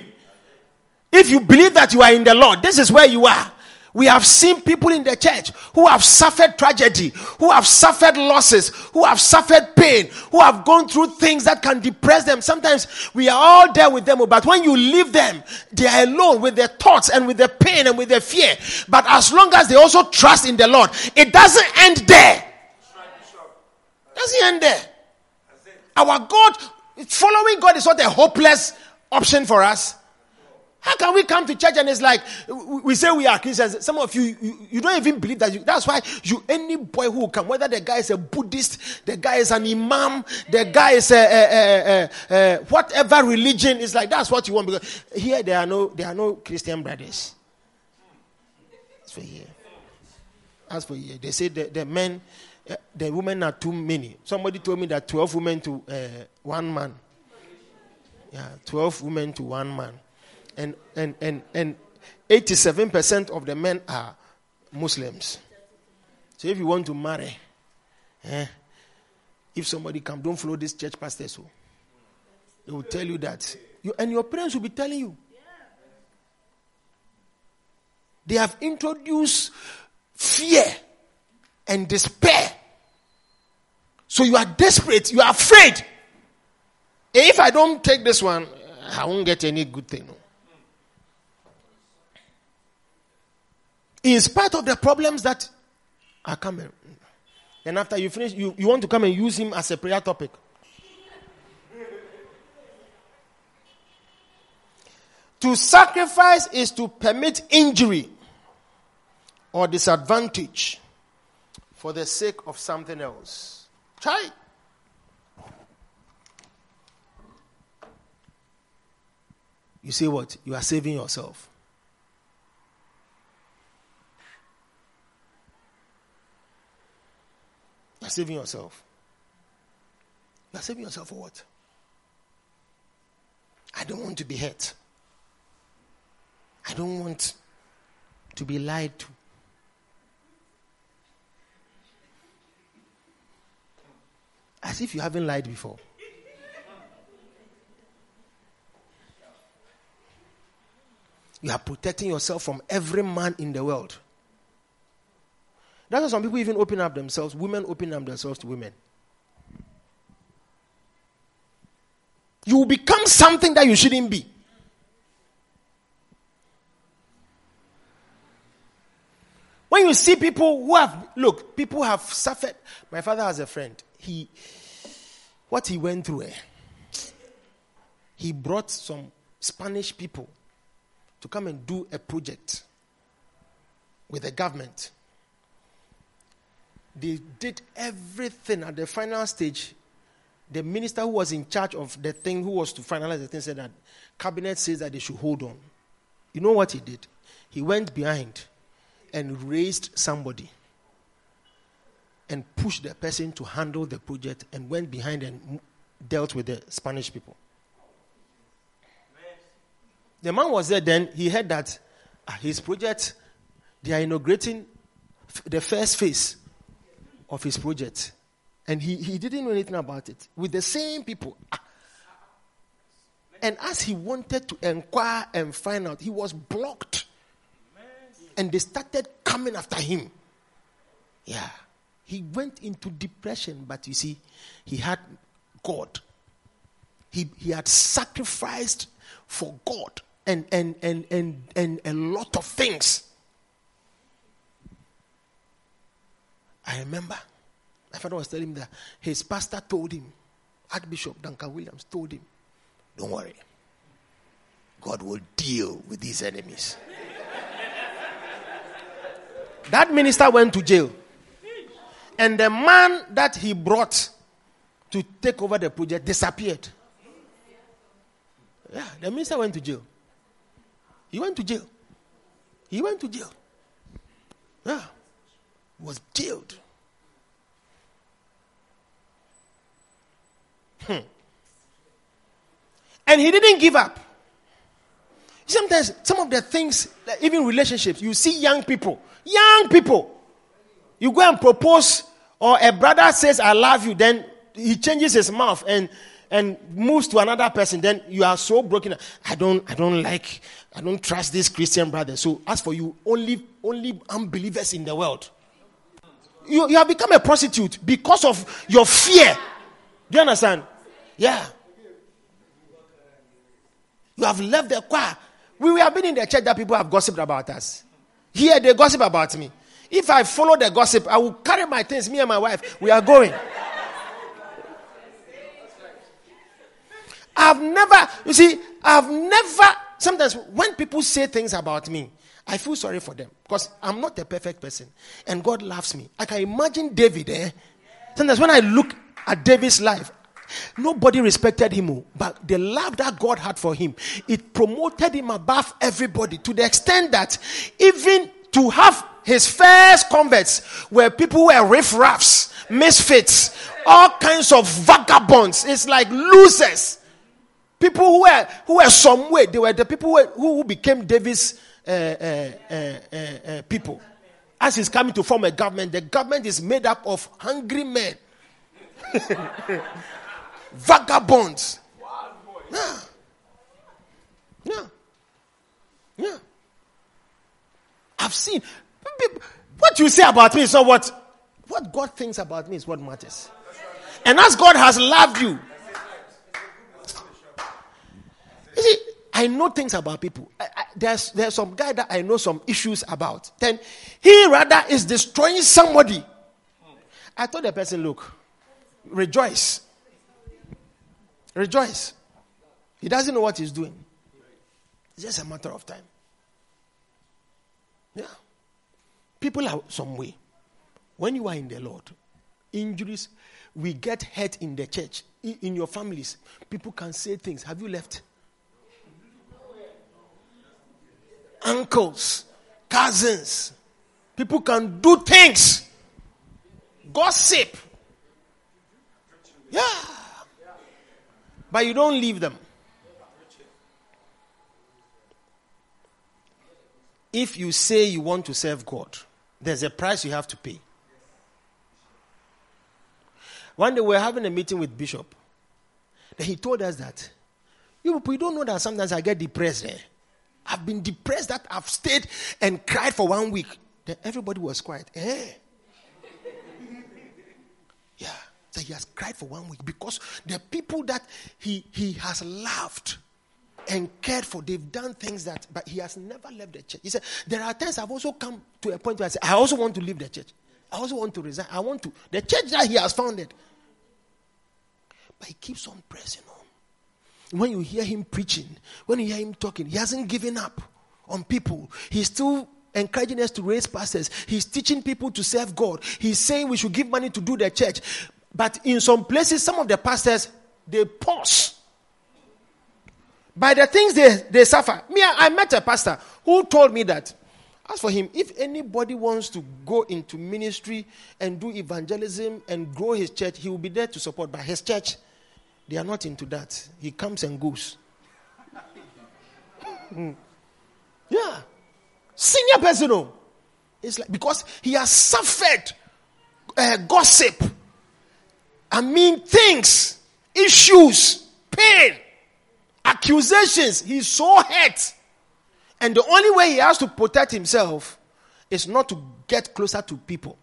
If you believe that you are in the Lord, this is where you are. We have seen people in the church who have suffered tragedy, who have suffered losses, who have suffered pain, who have gone through things that can depress them. Sometimes we are all there with them, but when you leave them, they are alone with their thoughts and with their pain and with their fear. But as long as they also trust in the Lord, it doesn't end there. Doesn't end there. Our God, following God is not a hopeless option for us. How can we come to church and it's like we say we are Christians? Some of you, you, you don't even believe that. You, that's why you, any boy who come, whether the guy is a Buddhist, the guy is an imam, the guy is a, a, a, a whatever religion, is like that's what you want. Because here there are no, there are no Christian brothers. As for here, as for here, they say the, the men, the women are too many. Somebody told me that twelve women to uh, one man. Yeah, twelve women to one man and and and and 87% of the men are Muslims. So if you want to marry, eh, if somebody come, don't follow this church pastor. So they will tell you that, you, and your parents will be telling you. They have introduced fear and despair. So you are desperate, you are afraid. If I don't take this one, I won't get any good thing. In spite of the problems that are coming. And after you finish, you, you want to come and use him as a prayer topic. To sacrifice is to permit injury or disadvantage for the sake of something else. Try. You say what? You are saving yourself. You're saving yourself. You're saving yourself for what? I don't want to be hurt. I don't want to be lied to. As if you haven't lied before. You are protecting yourself from every man in the world. That's why some people even open up themselves, women open up themselves to women. You become something that you shouldn't be. When you see people who have, look, people have suffered. My father has a friend. He, what he went through, eh? he brought some Spanish people to come and do a project with the government. They did everything at the final stage. The minister who was in charge of the thing, who was to finalize the thing, said that cabinet says that they should hold on. You know what he did? He went behind and raised somebody and pushed the person to handle the project and went behind and dealt with the Spanish people. The man was there then, he heard that uh, his project, they are inaugurating the first phase of his project. And he, he didn't know anything about it. With the same people. Ah. And as he wanted to inquire and find out, he was blocked. And they started coming after him. Yeah. He went into depression, but you see, he had God. He, he had sacrificed for God and, and, and, and, and a lot of things. I remember my father was telling him that his pastor told him, Archbishop Duncan Williams told him, Don't worry, God will deal with these enemies. that minister went to jail. And the man that he brought to take over the project disappeared. Yeah, the minister went to jail. He went to jail. He went to jail. Yeah. Was jailed. Hmm. And he didn't give up. Sometimes, some of the things, even relationships, you see young people, young people, you go and propose, or a brother says, I love you, then he changes his mouth and and moves to another person, then you are so broken. I don't, I don't like, I don't trust this Christian brother. So as for you, only, only unbelievers in the world. You, you have become a prostitute because of your fear. Do you understand? Yeah. You have left the choir. We we have been in the church that people have gossiped about us. Here they gossip about me. If I follow the gossip, I will carry my things, me and my wife. We are going. I've never, you see, I've never, sometimes when people say things about me, I feel sorry for them because I'm not a perfect person and God loves me. I can imagine David, eh? Sometimes when I look at David's life, nobody respected him, oh, but the love that God had for him, it promoted him above everybody to the extent that even to have his first converts were people who were riffraffs, misfits, all kinds of vagabonds. It's like losers. People who were who were some way, they were the people who, who became David's uh, uh, uh, uh, people. As he's coming to form a government, the government is made up of hungry men, vagabonds. Yeah. Yeah. Yeah. I've seen what you say about me is not what what God thinks about me is what matters. And as God has loved you, You see, I know things about people. I, I, there's, there's some guy that I know some issues about. Then he rather is destroying somebody. I told the person, look, rejoice. Rejoice. He doesn't know what he's doing. It's just a matter of time. Yeah. People are some way. When you are in the Lord, injuries, we get hurt in the church, in, in your families. People can say things. Have you left? uncles, cousins. People can do things. Gossip. Yeah. But you don't leave them. If you say you want to serve God, there's a price you have to pay. One day we were having a meeting with Bishop. Then he told us that you people don't know that sometimes I get depressed. Eh? I've been depressed that I've stayed and cried for one week. Then everybody was quiet. Eh? yeah. So he has cried for one week because the people that he he has loved and cared for, they've done things that, but he has never left the church. He said, There are times I've also come to a point where I say, I also want to leave the church. I also want to resign. I want to. The church that he has founded. But he keeps on pressing on. When you hear him preaching, when you hear him talking, he hasn't given up on people. He's still encouraging us to raise pastors. He's teaching people to serve God. He's saying we should give money to do the church. But in some places, some of the pastors, they pause. By the things they, they suffer. Me, I met a pastor who told me that as for him, if anybody wants to go into ministry and do evangelism and grow his church, he will be there to support. But his church, they are not into that. He comes and goes. yeah. Senior person, oh. It's like because he has suffered uh, gossip. I mean, things, issues, pain, accusations. He's so hurt. And the only way he has to protect himself is not to get closer to people.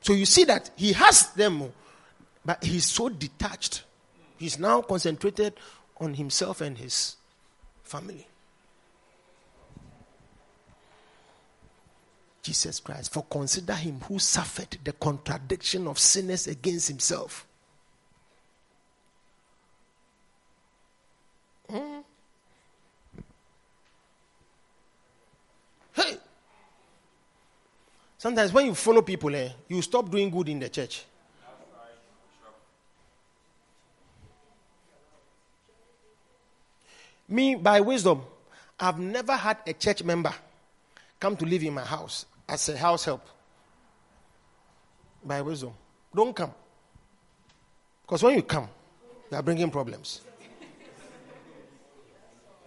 So you see that he has them, but he's so detached. He's now concentrated on himself and his family. Jesus Christ, for consider him who suffered the contradiction of sinners against himself. Hey! Sometimes when you follow people, eh, you stop doing good in the church. Me, by wisdom, I've never had a church member come to live in my house as a house help. By wisdom. Don't come. Because when you come, you are bringing problems.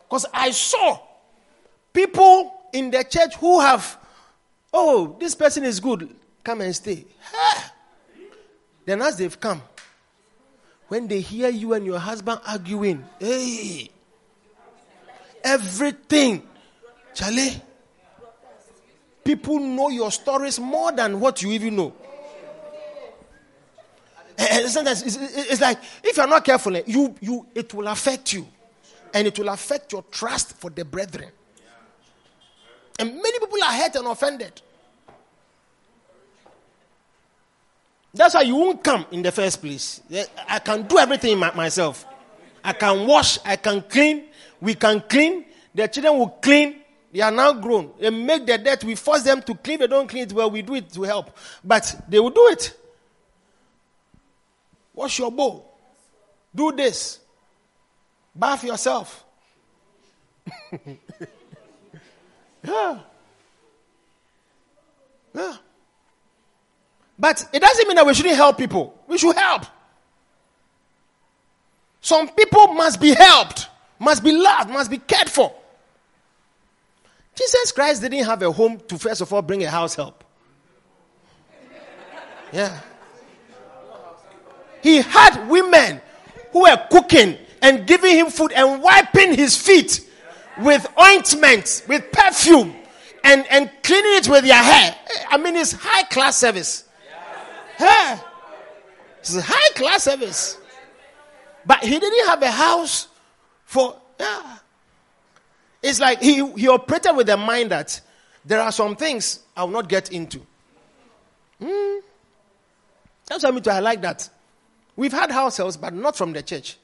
Because I saw people in the church who have, oh, this person is good, come and stay. Then as they've come, when they hear you and your husband arguing, hey, everything, Charlie, people know your stories more than what you even know. And sometimes it's, it's like if you're not careful, eh, you, you, it will affect you, and it will affect your trust for the brethren. And many people are hurt and offended. That's why you won't come in the first place. I can do everything myself. I can wash, I can clean, we can clean, the children will clean. They are now grown. They make the debt. We force them to clean. They don't clean it well. We do it to help. But they will do it. Wash your bowl. Do this. Bath yourself. Yeah. Yeah. But it doesn't mean that we shouldn't help people. We should help. Some people must be helped, must be loved, must be cared for. Jesus Christ didn't have a home to first of all bring a house help. Yeah. He had women who were cooking and giving him food and wiping his feet with ointment, with perfume, and, and cleaning it with your hair. I mean, it's high class service. Yeah. It's high class service. But he didn't have a house for, yeah. It's like he, he operated with the mind that there are some things I will not get into. Hmm. That's why I mean I like that. We've had house helps, but not from the church.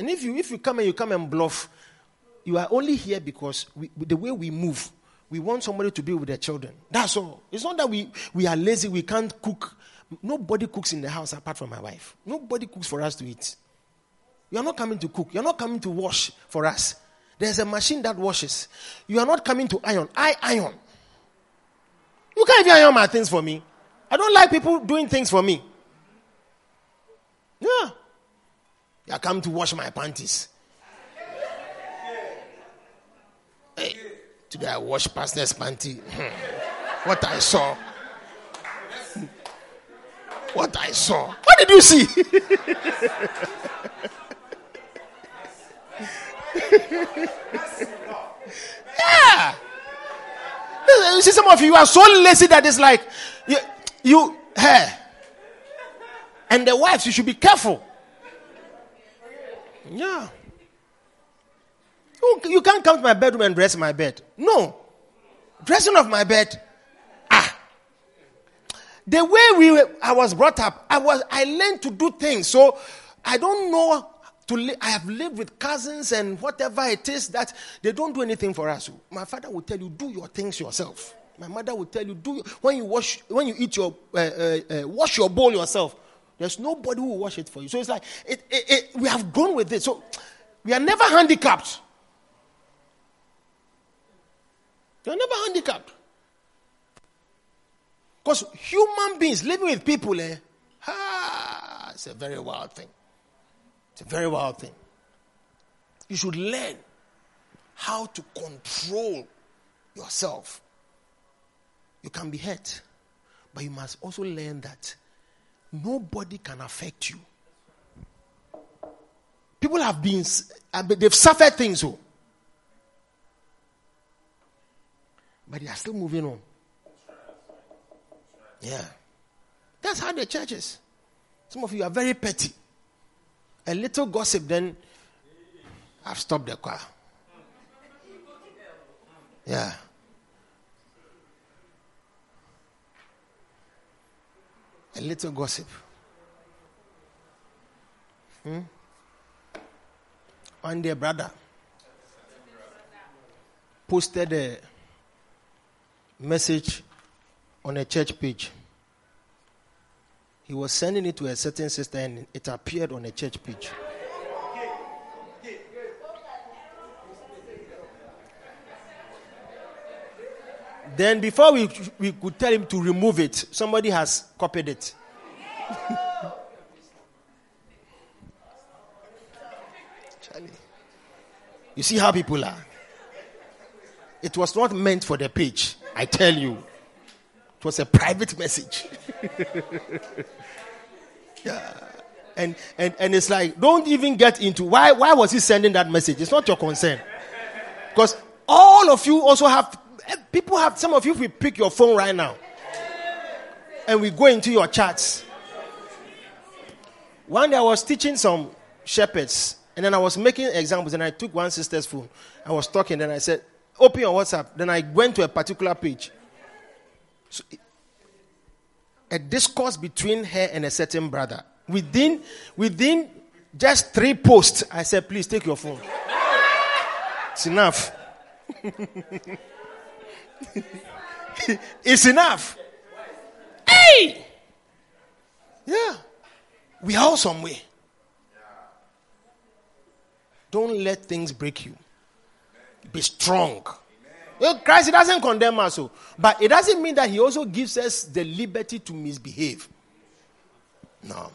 And if you if you come and you come and bluff, you are only here because we, the way we move, we want somebody to be with their children. That's all. It's not that we, we are lazy, we can't cook. Nobody cooks in the house apart from my wife. Nobody cooks for us to eat. You are not coming to cook. You are not coming to wash for us. There's a machine that washes. You are not coming to iron. I iron. You can't even iron my things for me. I don't like people doing things for me. Yeah. You come to wash my panties. Hey, today I washed Pastor's panty. Hmm. what I saw. what I saw. What did you see? yeah. You see, some of you are so lazy that it's like you, you. And the wives, you should be careful. Yeah. You, can't come to my bedroom and dress my bed. No. Dressing of my bed. Ah. The way we I was brought up, I was I learned to do things. So I don't know to li- I have lived with cousins and whatever it is that they don't do anything for us. My father will tell you, do your things yourself. My mother will tell you, do when you wash, when you eat your, uh, uh, uh, wash your bowl yourself. There's nobody who will wash it for you. So it's like it, it, it, we have gone with it. So we are never handicapped. We are never handicapped. Because human beings living with people, eh, ah, it's a very wild thing. It's a very wild thing. You should learn how to control yourself. You can be hurt, but you must also learn that nobody can affect you. People have been, they've suffered things. Oh. But they are still moving on. Yeah. That's how the church is. Some of you are very petty a little gossip, then I've stopped the car. Yeah. A little gossip. Hmm? One day, brother posted a message on a church page. He was sending it to a certain sister and it appeared on a church page. Then, before we, we could tell him to remove it, somebody has copied it. Charlie. You see how people are. It was not meant for the page, I tell you. It was a private message. yeah. And, and, and it's like, don't even get into why, why was he sending that message? It's not your concern. Because all of you also have, Eh, people have, some of you, we pick your phone right now and we go into your chats. One day I was teaching some shepherds and then I was making examples and I took one sister's phone. I was talking and I said, open your WhatsApp. Then I went to a particular page. So, a discourse between her and a certain brother. Within, within just three posts, I said, please take your phone. It's enough. it's enough. Hey! Yeah. We are all somewhere. Don't let things break you. Be strong. Well, Christ he doesn't condemn us, so, oh. but it doesn't mean that He also gives us the liberty to misbehave. No.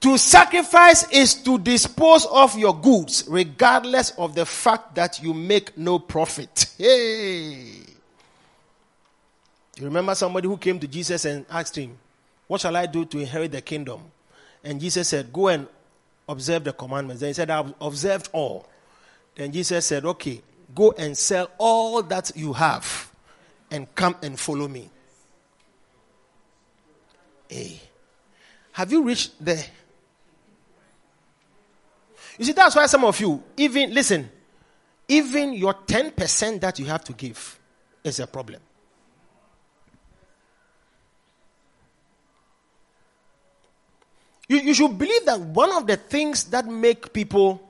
To sacrifice is to dispose of your goods, regardless of the fact that you make no profit. Hey! You remember somebody who came to Jesus and asked him, What shall I do to inherit the kingdom? And Jesus said, Go and observe the commandments. Then he said, I've observed all. Then Jesus said, Okay, go and sell all that you have and come and follow me. Hey, have you reached there? You see, that's why some of you, even, listen, even your 10% that you have to give is a problem. You, you should believe that one of the things that make people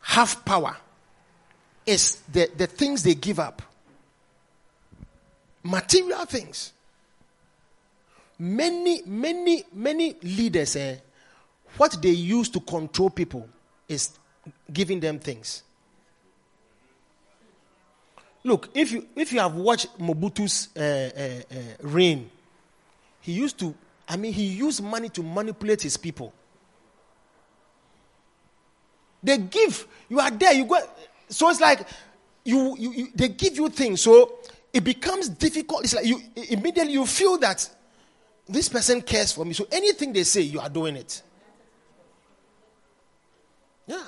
have power is the, the things they give up. Material things. Many, many, many leaders, eh, what they use to control people is giving them things. Look, if you if you have watched Mobutu's uh, uh, uh, reign, he used to, I mean, he used money to manipulate his people. They give, you are there, you go. So it's like you, you, you, they give you things, so it becomes difficult. It's like you immediately you feel that this person cares for me. So anything they say, you are doing it. Yeah.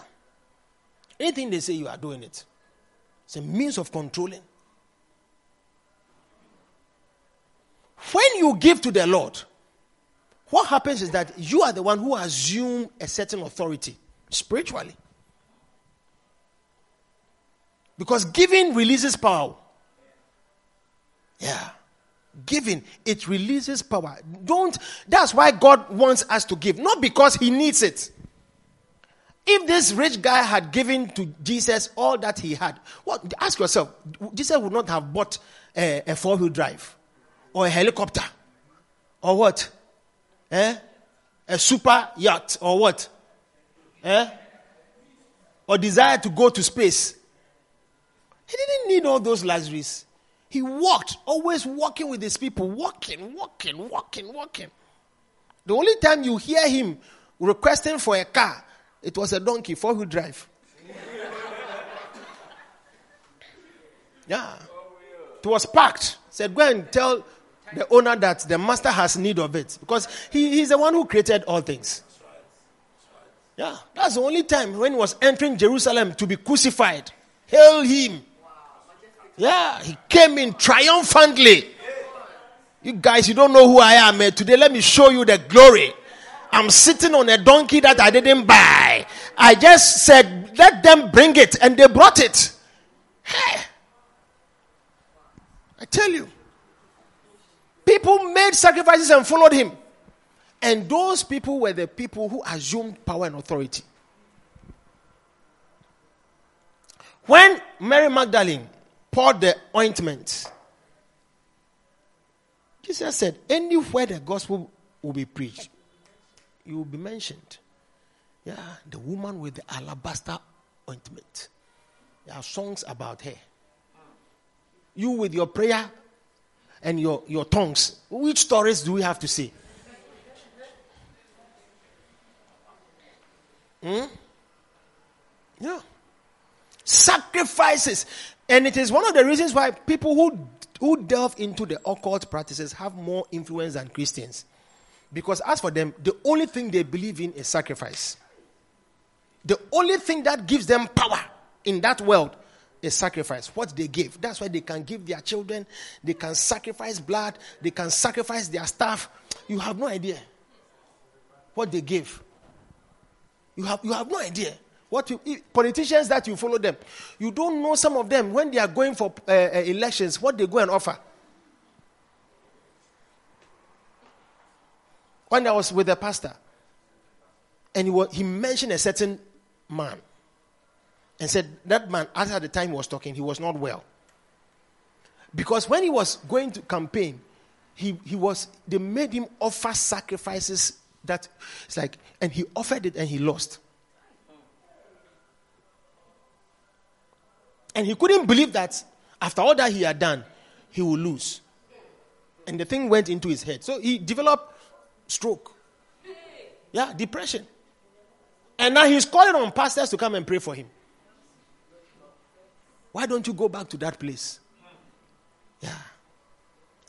Anything they say, you are doing it. It's a means of controlling. When you give to the Lord, what happens is that you are the one who assume a certain authority spiritually. Because giving releases power. Yeah. Giving, it releases power. Don't, that's why God wants us to give. Not because He needs it. If this rich guy had given to Jesus all that he had, what, ask yourself, Jesus would not have bought a, a four wheel drive or a helicopter or what? Eh? A super yacht or what? Eh? Or desire to go to space. He didn't need all those luxuries. He walked, always walking with his people, walking, walking, walking, walking. The only time you hear him requesting for a car, it was a donkey, four wheel drive. Yeah. It was packed. Said, go and tell the owner that the master has need of it. Because he, he's the one who created all things. Yeah. That's the only time when he was entering Jerusalem to be crucified. Hail him. Yeah, he came in triumphantly. You guys, you don't know who I am. Eh? Today, let me show you the glory. I'm sitting on a donkey that I didn't buy. I just said, let them bring it, and they brought it. Hey. I tell you, people made sacrifices and followed him. And those people were the people who assumed power and authority. When Mary Magdalene poured the ointment. Jesus said, Anywhere the gospel will be preached, you will be mentioned. Yeah, the woman with the alabaster ointment. There are songs about her. You with your prayer and your, your tongues. Which stories do we have to say? Hmm? Yeah. Sacrifices. And it is one of the reasons why people who, who delve into the occult practices have more influence than Christians. Because as for them, the only thing they believe in is sacrifice. The only thing that gives them power in that world is sacrifice. What they give. That's why they can give their children, they can sacrifice blood, they can sacrifice their staff. You have no idea what they give. You have, you have no idea. What you, politicians that you follow them, you don't know some of them when they are going for uh, uh, elections, what they go and offer. When I was with a pastor, and he, was, he mentioned a certain man, and said that man, at the time he was talking, he was not well. Because when he was going to campaign, he, he was they made him offer sacrifices that it's like and he offered it and he lost. And he couldn't believe that after all that he had done, he would lose. And the thing went into his head. So he developed stroke. Yeah, depression. And now he's calling on pastors to come and pray for him. Why don't you go back to that place? Yeah.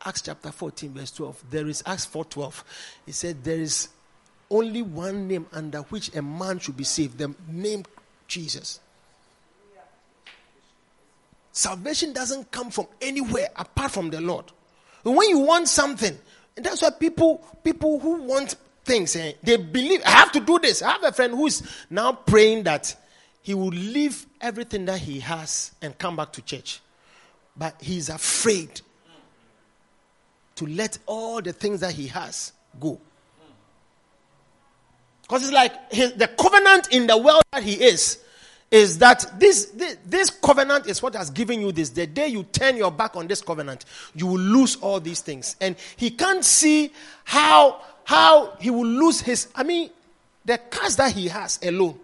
Acts chapter 14, verse 12. There is Acts 4:12. He said, There is only one name under which a man should be saved, the name Jesus. Salvation doesn't come from anywhere apart from the Lord. when you want something, and that's why people people who want things, eh, they believe I have to do this. I have a friend who is now praying that he will leave everything that he has and come back to church. But he's afraid to let all the things that he has go. Because it's like his, the covenant in the world that he is is that this, this, this covenant is what has given you this. The day you turn your back on this covenant, you will lose all these things. And he can't see how how he will lose his. I mean, the cars that he has alone,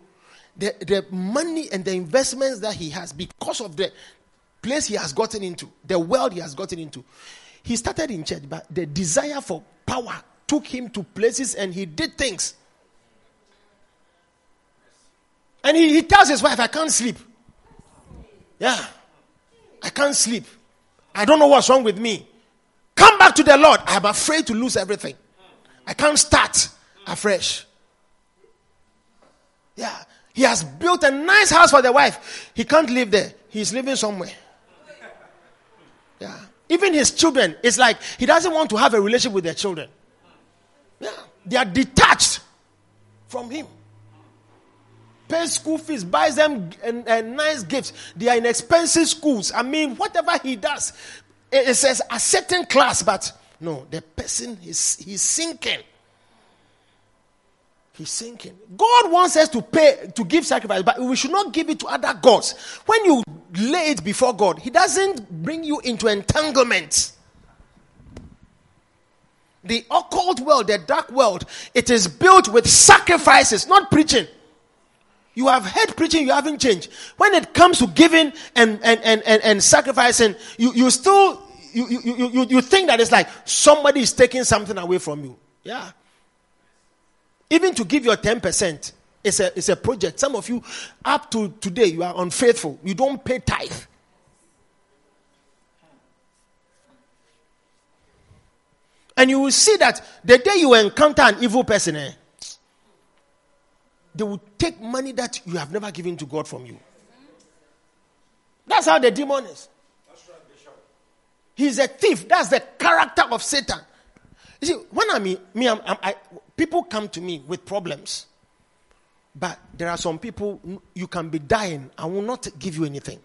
the, the money and the investments that he has because of the place he has gotten into, the world he has gotten into. He started in church, but the desire for power took him to places and he did things and he, he tells his wife, I can't sleep. Yeah. I can't sleep. I don't know what's wrong with me. Come back to the Lord. I'm afraid to lose everything. I can't start afresh. Yeah. He has built a nice house for the wife. He can't live there. He's living somewhere. Yeah. Even his children, it's like he doesn't want to have a relationship with their children. Yeah. They are detached from him. Pays school fees, buys them a, nice gifts. They are in expensive schools. I mean, whatever he does, it, it says a certain class, but no, the person is he's sinking. He's sinking. God wants us to pay, to give sacrifice, but we should not give it to other gods. When you lay it before God, He doesn't bring you into entanglement. The occult world, the dark world, it is built with sacrifices, not preaching. You have heard preaching, you haven't changed. When it comes to giving and, and, and, and, and sacrificing, you, you still you, you, you, you think that it's like somebody is taking something away from you. Yeah. Even to give your 10%, it's a, it's a project. Some of you, up to today, you are unfaithful. You don't pay tithe. And you will see that the day you encounter an evil person, eh, they will take money that you have never given to God from you. That's how the demon is. He's a thief. That's the character of Satan. You see, when I mean, me, I'm, I'm, I, people come to me with problems. But there are some people, you can be dying, I will not give you anything.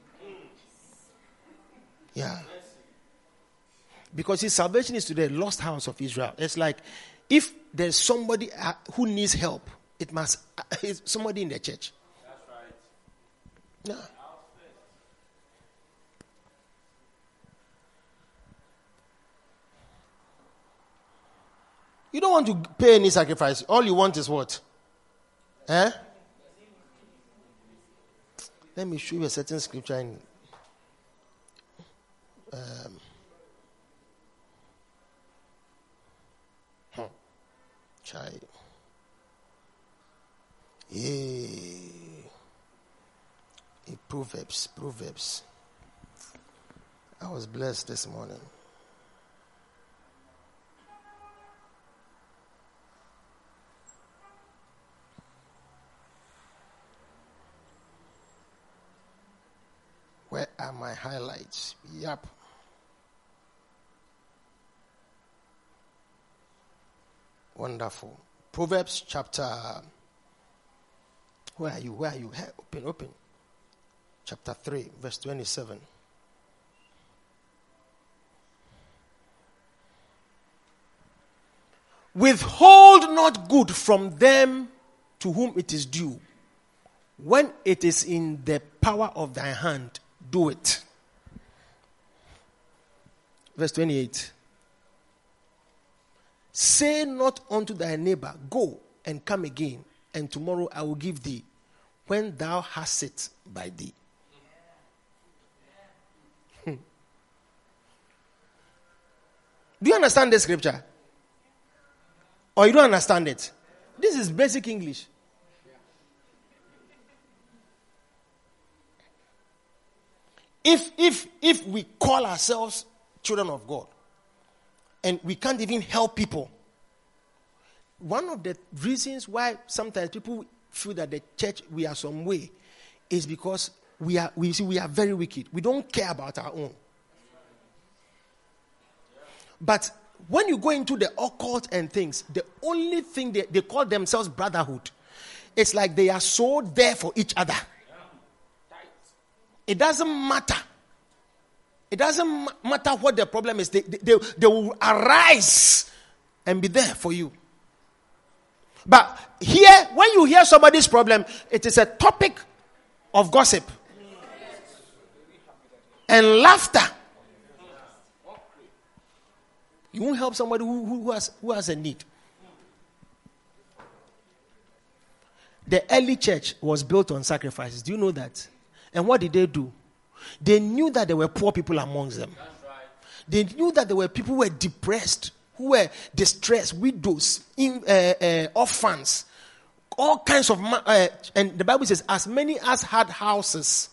Yeah. Because his salvation is to the lost house of Israel. It's like if there's somebody uh, who needs help, it must uh, it's somebody in the church. That's right. Yeah. You don't want to pay any sacrifice. All you want is what? Eh? Let me show you a certain scripture in. Um, hmm. Chai. Yeah. Proverbs, Proverbs. I was blessed this morning. Where are my highlights? Yep. Wonderful. Proverbs chapter. Where are you? Where are you? Hey, open, open. Chapter 3, verse 27. Withhold not good from them to whom it is due, when it is in the power of thy hand do it. Verse 28. Say not unto thy neighbor, Go and come again, and tomorrow I will give thee, when thou hast it by thee. Hmm. Do you understand the scripture? Or you don't understand it? This is basic English. If if if we call ourselves children of God and we can't even help people, one of the reasons why sometimes people feel that the church we are some way is because we are we see we are very wicked. We don't care about our own. But when you go into the occult and things, the only thing they, they call themselves brotherhood. It's like they are so there for each other. It doesn't matter. It doesn't matter what the problem is. They, they, they will arise and be there for you. But here, when you hear somebody's problem, it is a topic of gossip and laughter. You won't help somebody who, who, has, who has a need. The early church was built on sacrifices. Do you know that? And what did they do? They knew that there were poor people amongst them. They knew that there were people who were depressed, who were distressed, widows, in, uh, uh, orphans, all kinds of. Uh, and the Bible says, as many as had houses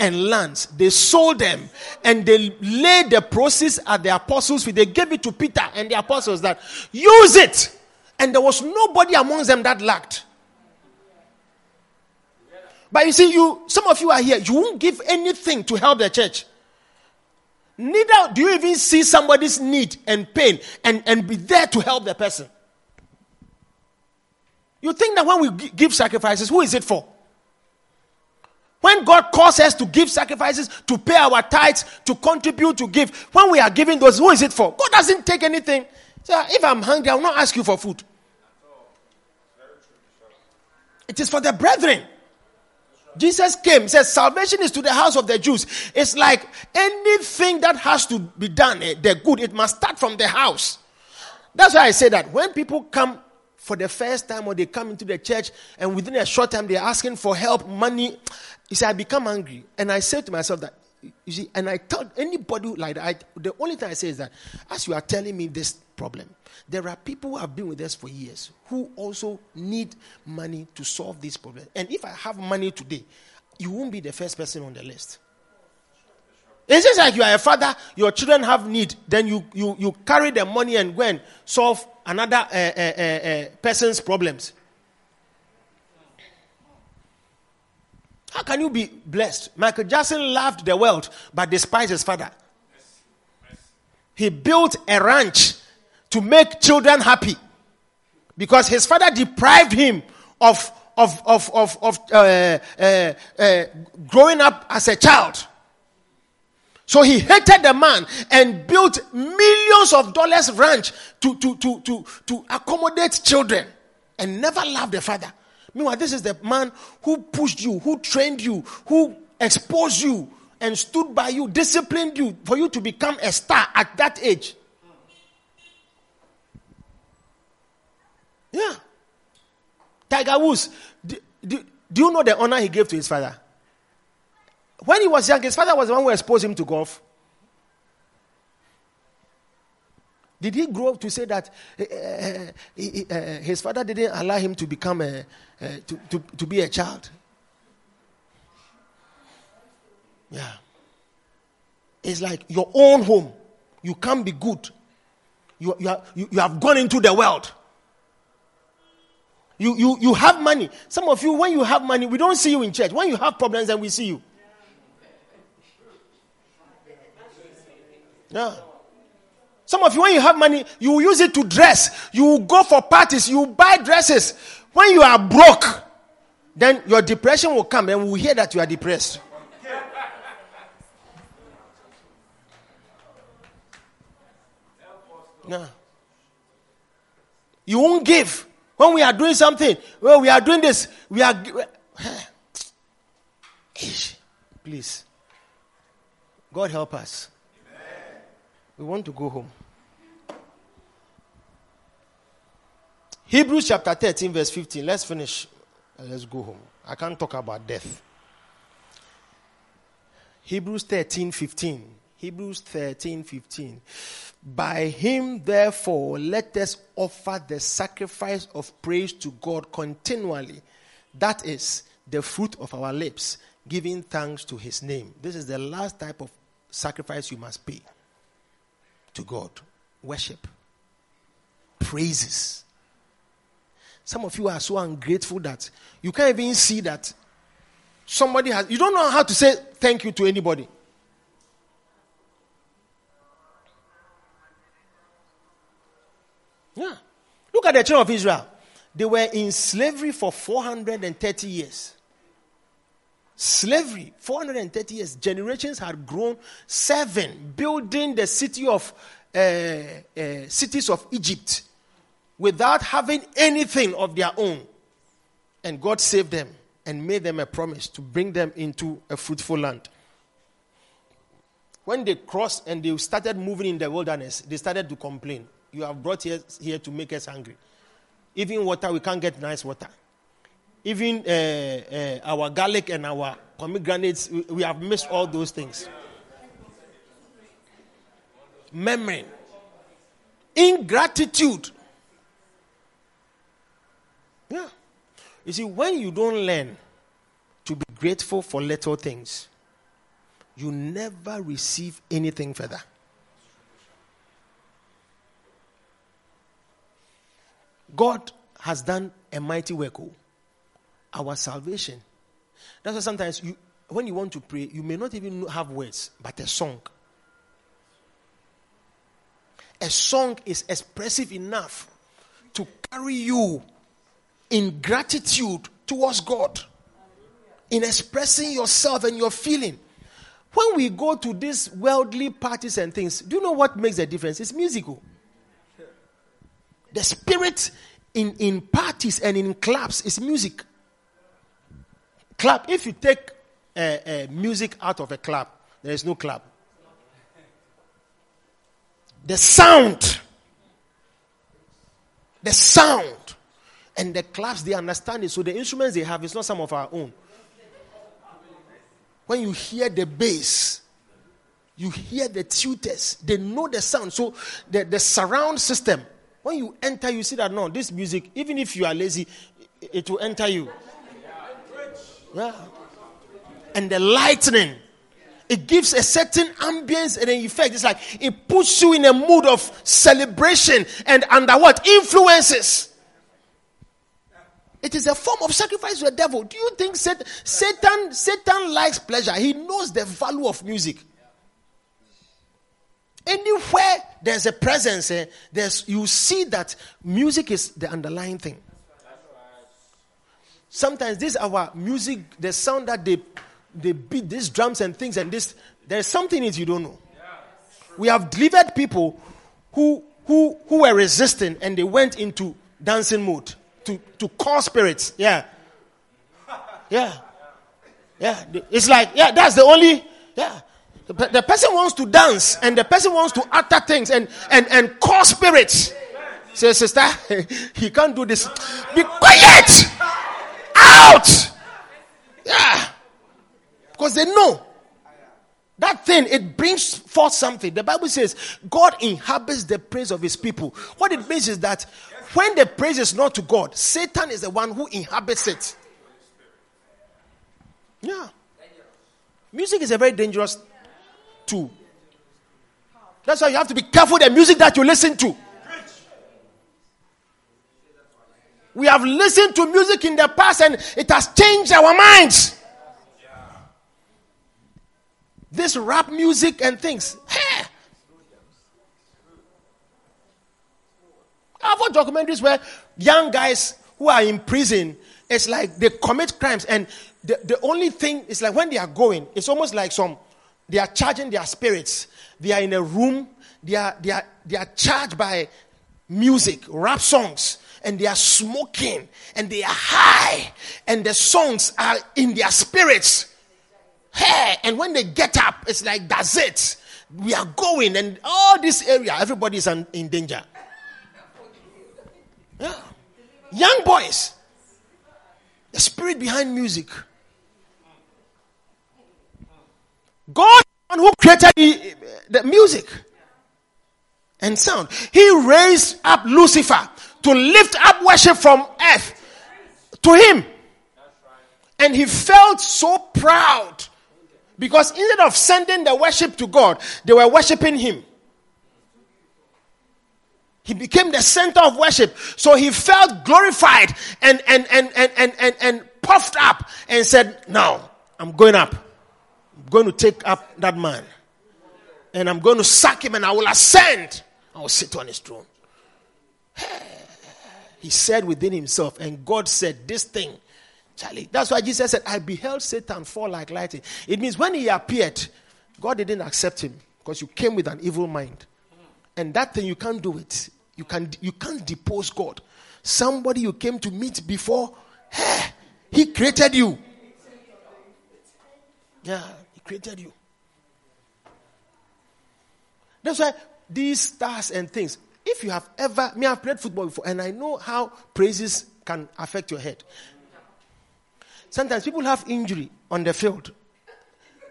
and lands, they sold them and they laid the proceeds at the apostles' feet. They gave it to Peter and the apostles that use it And there was nobody amongst them that lacked. But you see, you some of you are here, you won't give anything to help the church. Neither do you even see somebody's need and pain and, and be there to help the person. You think that when we give sacrifices, who is it for? When God calls us to give sacrifices, to pay our tithes, to contribute, to give, when we are giving those, who is it for? God doesn't take anything. So if I'm hungry, I will not ask you for food. It is for the brethren. Jesus came, says salvation is to the house of the Jews. It's like anything that has to be done, eh, the good, it must start from the house. That's why I say that when people come for the first time or they come into the church and within a short time they're asking for help, money, see, I become angry. And I say to myself that, you see, and I tell anybody like that, I, the only thing I say is that as you are telling me this problem, there are people who have been with us for years who also need money to solve this problem. And if I have money today, you won't be the first person on the list. It's just like you are a father, your children have need, then you, you, you carry the money and go and solve another uh, uh, uh, person's problems. How can you be blessed? Michael Jackson loved the world but despised his father. He built a ranch to make children happy because his father deprived him of, of, of, of, of uh, uh, uh, growing up as a child. So he hated the man and built millions of dollars ranch to, to, to, to, to accommodate children and never loved the father. Meanwhile, this is the man who pushed you, who trained you, who exposed you and stood by you, disciplined you for you to become a star at that age. Yeah. Tiger Woods, do, do, do, you know the honor he gave to his father? When he was young, his father was the one who exposed him to golf. Did he grow up to say that uh, uh, uh, his father didn't allow him to become a, to, to, to be a child? Yeah. It's like your own home. You can't be good. You, you, are, you, you have gone into the world. You, you, you have money. Some of you, when you have money, we don't see you in church. When you have problems, then we see you. Yeah. Some of you, when you have money, you use it to dress. You go for parties. You buy dresses. When you are broke, then your depression will come and we will hear that you are depressed. No. You won't give. When we are doing something, well, we are doing this, we are. Please. God help us. We want to go home. Hebrews chapter 13, verse 15. Let's finish. Let's go home. I can't talk about death. Hebrews 13, 15. Hebrews 13, 15. By him, therefore, let us offer the sacrifice of praise to God continually. That is the fruit of our lips, giving thanks to his name. This is the last type of sacrifice you must pay to God worship, praises. Some of you are so ungrateful that you can't even see that somebody has, you don't know how to say thank you to anybody. Yeah. Look at the children of Israel. They were in slavery for 430 years. Slavery, 430 years. Generations had grown. Seven, building the city of uh, uh, cities of Egypt without having anything of their own. And God saved them and made them a promise to bring them into a fruitful land. When they crossed and they started moving in the wilderness, they started to complain you have brought us here to make us hungry. Even water, we can't get nice water. Even uh, uh, our garlic and our pomegranates, we, we have missed all those things. Memory, ingratitude. Yeah. You see, when you don't learn to be grateful for little things, you never receive anything further. God has done a mighty work. Our salvation. That's why sometimes you, when you want to pray, you may not even have words, but a song. A song is expressive enough to carry you in gratitude towards God, in expressing yourself and your feeling. When we go to these worldly parties and things, do you know what makes the difference? It's musical. The spirit in, in parties and in clubs is music. Club, if you take uh, music out of a club, there is no club. The sound, the sound, and the clubs they understand it. So the instruments they have is not some of our own. When you hear the bass, you hear the tweeters, they know the sound. So the, the surround system, when you enter, you see that no, this music, even if you are lazy, it will enter you. Yeah. And the lightning, it gives a certain ambience and an effect. It's like it puts you in a mood of celebration and under what? Influences. It is a form of sacrifice to the devil. Do you think Satan, Satan, Satan likes pleasure? He knows the value of music. Anywhere there's a presence, eh, there's, you see that music is the underlying thing. Sometimes this our music, the sound that they they beat these drums and things and this, there's something in it you don't know. We have delivered people who who who were resisting and they went into dancing mode to, to call spirits. Yeah. Yeah. Yeah. It's like, yeah, that's the only, yeah. The, the person wants to dance and the person wants to utter things and, and, and call spirits. Say, sister, he can't do this. Be quiet! Out! Yeah. Because they know that thing, it brings forth something. The Bible says God inhabits the praise of his people. What it means is that when the praise is not to God, Satan is the one who inhabits it. Yeah. Music is a very dangerous tool. That's why you have to be careful the music that you listen to. We have listened to music in the past and it has changed our minds. This rap music and things. Hey, I've watched documentaries where young guys who are in prison, it's like they commit crimes, and the, the only thing is like when they are going, it's almost like some they are charging their spirits. They are in a room, they are they are they are charged by music, rap songs, and they are smoking and they are high, and the songs are in their spirits. Hey, and when they get up, it's like that's it. We are going, and all this area, everybody is in danger. Yeah. Young boys. The spirit behind music. God who created the, the music and sound. He raised up Lucifer to lift up worship from earth to him. And he felt so proud because instead of sending the worship to God, they were worshiping him. He became the center of worship. So he felt glorified and, and, and, and, and, and, and puffed up and said, Now, I'm going up. I'm going to take up that man. And I'm going to sack him and I will ascend. I will sit on his throne. He said within himself, and God said, This thing, Charlie. That's why Jesus said, I beheld Satan fall like lightning. It means when he appeared, God didn't accept him because you came with an evil mind. And that thing, you can't do it. You, can, you can't depose God. Somebody you came to meet before, hey, He created you. Yeah, He created you. That's why these stars and things, if you have ever, me, I've played football before, and I know how praises can affect your head. Sometimes people have injury on the field.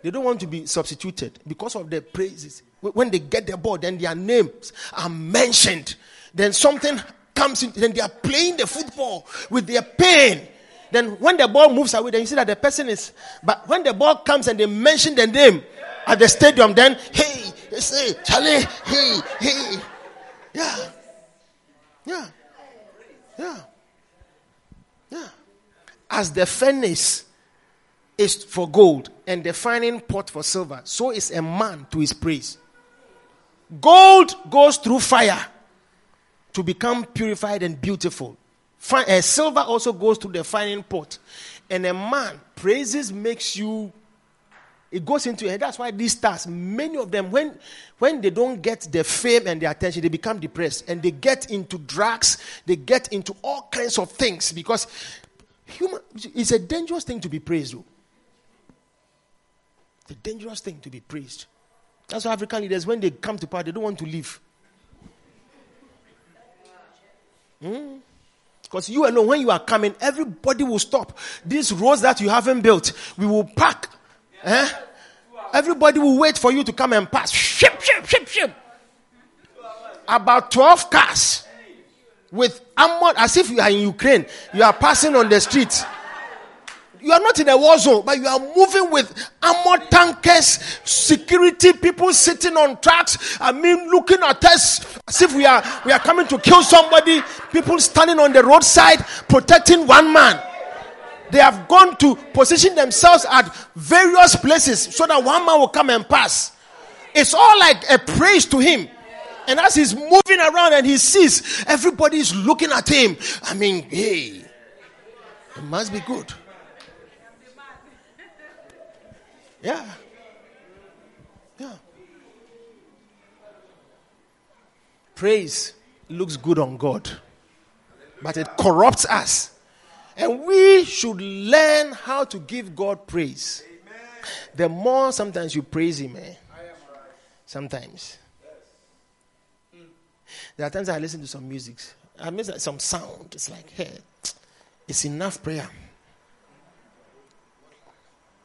They don't want to be substituted because of the praises. When they get the ball, then their names are mentioned. Then something comes in, then they are playing the football with their pain. Then when the ball moves away, then you see that the person is. But when the ball comes and they mention the name at the stadium, then hey, they say Charlie, hey, hey, yeah, yeah. Yeah. Yeah. As the furnace is for gold and the fining pot for silver, so is a man to his praise. Gold goes through fire to become purified and beautiful. Fi- uh, silver also goes through the fining pot. And a man praises makes you it goes into and that's why these stars many of them when when they don't get the fame and the attention they become depressed and they get into drugs they get into all kinds of things because human it's a dangerous thing to be praised though. it's a dangerous thing to be praised. That's why african leaders when they come to power they don't want to leave. Hmm? Because you alone when you are coming everybody will stop. These roads that you haven't built we will pack Eh? Everybody will wait for you to come and pass. Ship, ship, ship, ship. About 12 cars with armor, as if you are in Ukraine. You are passing on the streets. You are not in a war zone, but you are moving with armored tankers, security people sitting on tracks. I mean, looking at us as if we are we are coming to kill somebody. People standing on the roadside protecting one man. They have gone to position themselves at various places so that one man will come and pass. It's all like a praise to him. And as he's moving around and he sees everybody is looking at him, I mean, hey, it must be good. Yeah. Yeah. Praise looks good on God, but it corrupts us. And we should learn how to give God praise. The more sometimes you praise Him, eh? Sometimes. There are times I listen to some music. I miss some sound. It's like, hey, it's enough prayer.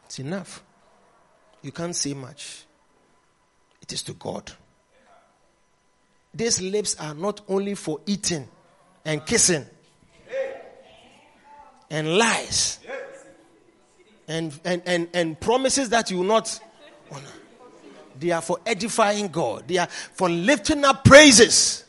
It's enough. You can't say much. It is to God. These lips are not only for eating and kissing and lies and, and, and, and promises that you will not honor. They are for edifying God, they are for lifting up praises.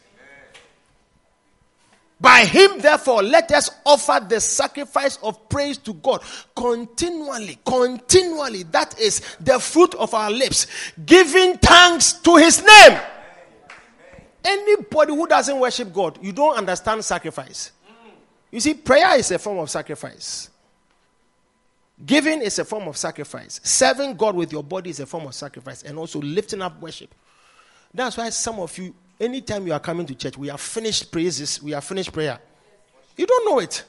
By him, therefore, let us offer the sacrifice of praise to God continually, continually. That is the fruit of our lips, giving thanks to his name. Anybody who doesn't worship God, you don't understand sacrifice. You see, prayer is a form of sacrifice. Giving is a form of sacrifice. Serving God with your body is a form of sacrifice. And also lifting up worship. That's why some of you, anytime you are coming to church, we have finished praises, we have finished prayer. You don't know it.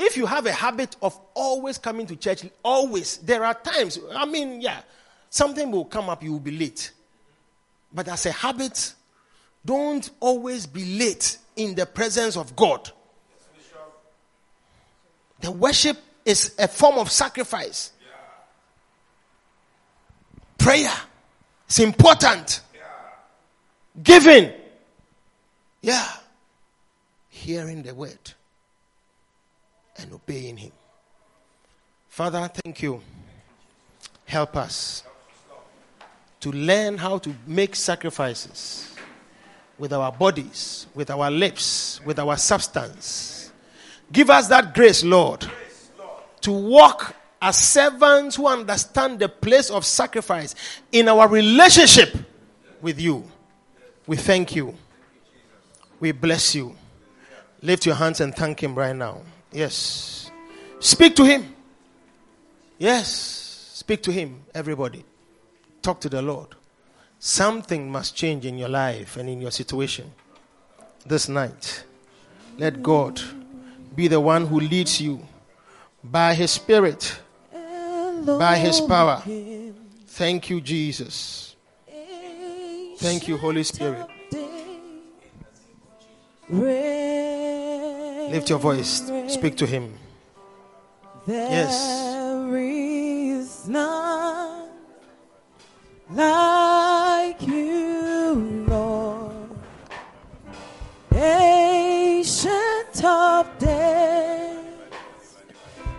If you have a habit of always coming to church, always, there are times, I mean, yeah, something will come up, you will be late. But as a habit, don't always be late in the presence of God. The worship is a form of sacrifice. Prayer is important. Giving. Yeah. Hearing the word and obeying Him. Father, thank you. Help us to learn how to make sacrifices with our bodies, with our lips, with our substance. Give us that grace, Lord, to walk as servants who understand the place of sacrifice in our relationship with you. We thank you. We bless you. Lift your hands and thank Him right now. Yes. Speak to Him. Yes. Speak to Him, everybody. Talk to the Lord. Something must change in your life and in your situation this night. Let God be the one who leads you by His Spirit, by His power. Thank you, Jesus. Thank you, Holy Spirit. Lift your voice, speak to Him. Yes.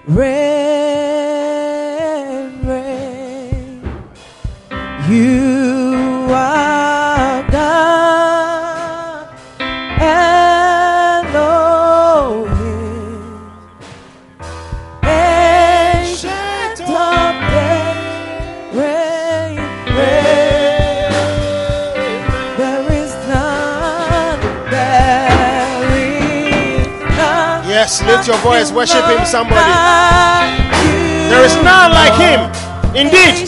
Reign, reign. You lift your voice, worship him, somebody. There is none like him. Indeed.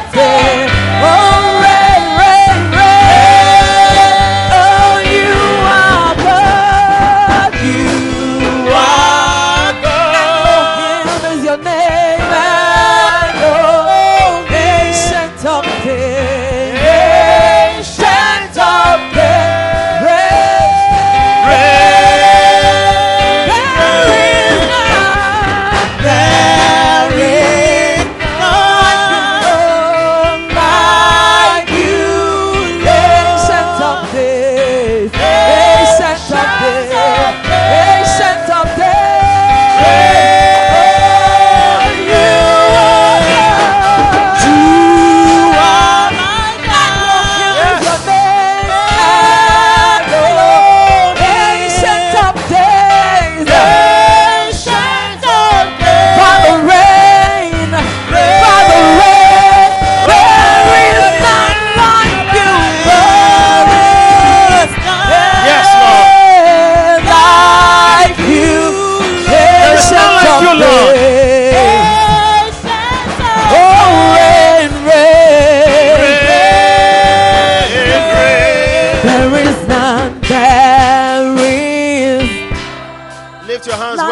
Ancient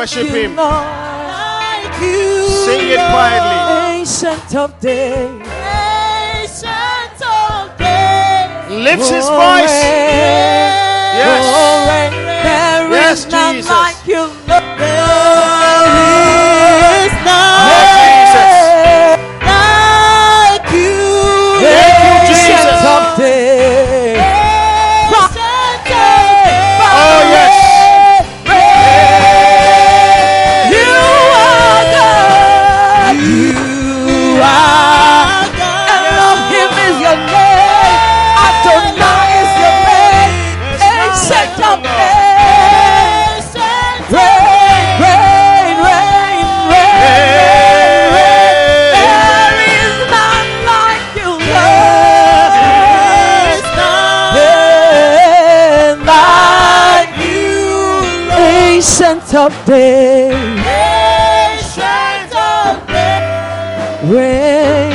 worship you, him. Lord. Like you, Sing it quietly. Ancient of days. Ancient of days. Lifts his voice. reign. Yes. Reign. There Yes, Jesus. like you, Lord. Ancient of. Reign.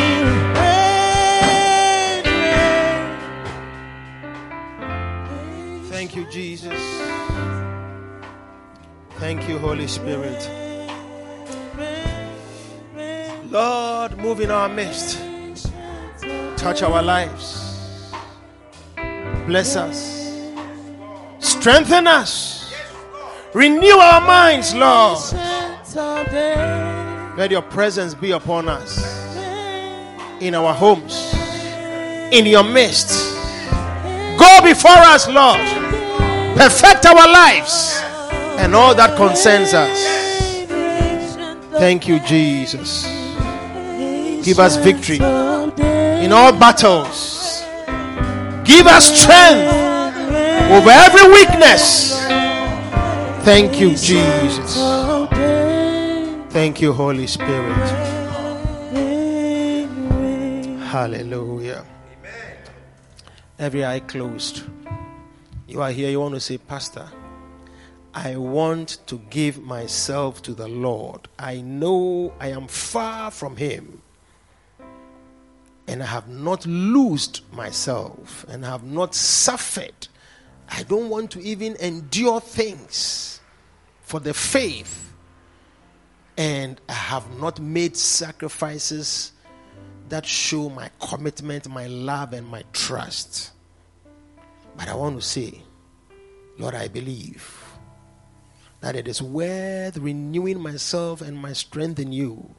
Thank you, Jesus. Thank you, Holy Spirit. Lord, move in our midst. Touch our lives. Bless us. Strengthen us. Renew our minds, Lord. Let your presence be upon us. In our homes. In your midst. Go before us, Lord. Perfect our lives and all that concerns us. Thank you, Jesus. Give us victory in all battles. Give us strength over every weakness. Thank you, Jesus. Thank you, Holy Spirit. Hallelujah. Every eye closed. You are here, you want to say, Pastor, I want to give myself to the Lord. I know I am far from Him. And I have not loosed myself and have not suffered. I don't want to even endure things for the faith. And I have not made sacrifices that show my commitment, my love, and my trust. But I want to say, Lord, I believe. that it is worth renewing myself and my strength in you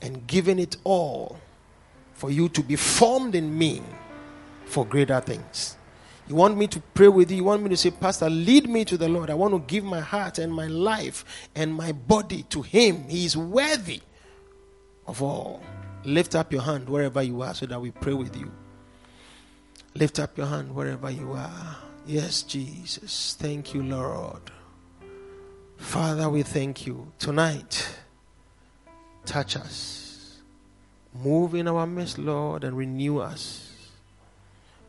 and giving it all for you to be formed in me for greater things. You want me to pray with you. You want me to say, Pastor, lead me to the Lord. I want to give my heart and my life and my body to Him. He is worthy of all. Lift up your hand wherever you are so that we pray with you. Lift up your hand wherever you are. Yes, Jesus. Thank you, Lord. Father, we thank you. Tonight, touch us. Move in our midst, Lord, and renew us.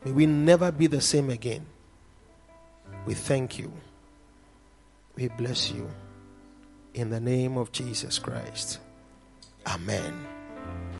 May we never be the same again. We thank you. We bless you. In the name of Jesus Christ. Amen.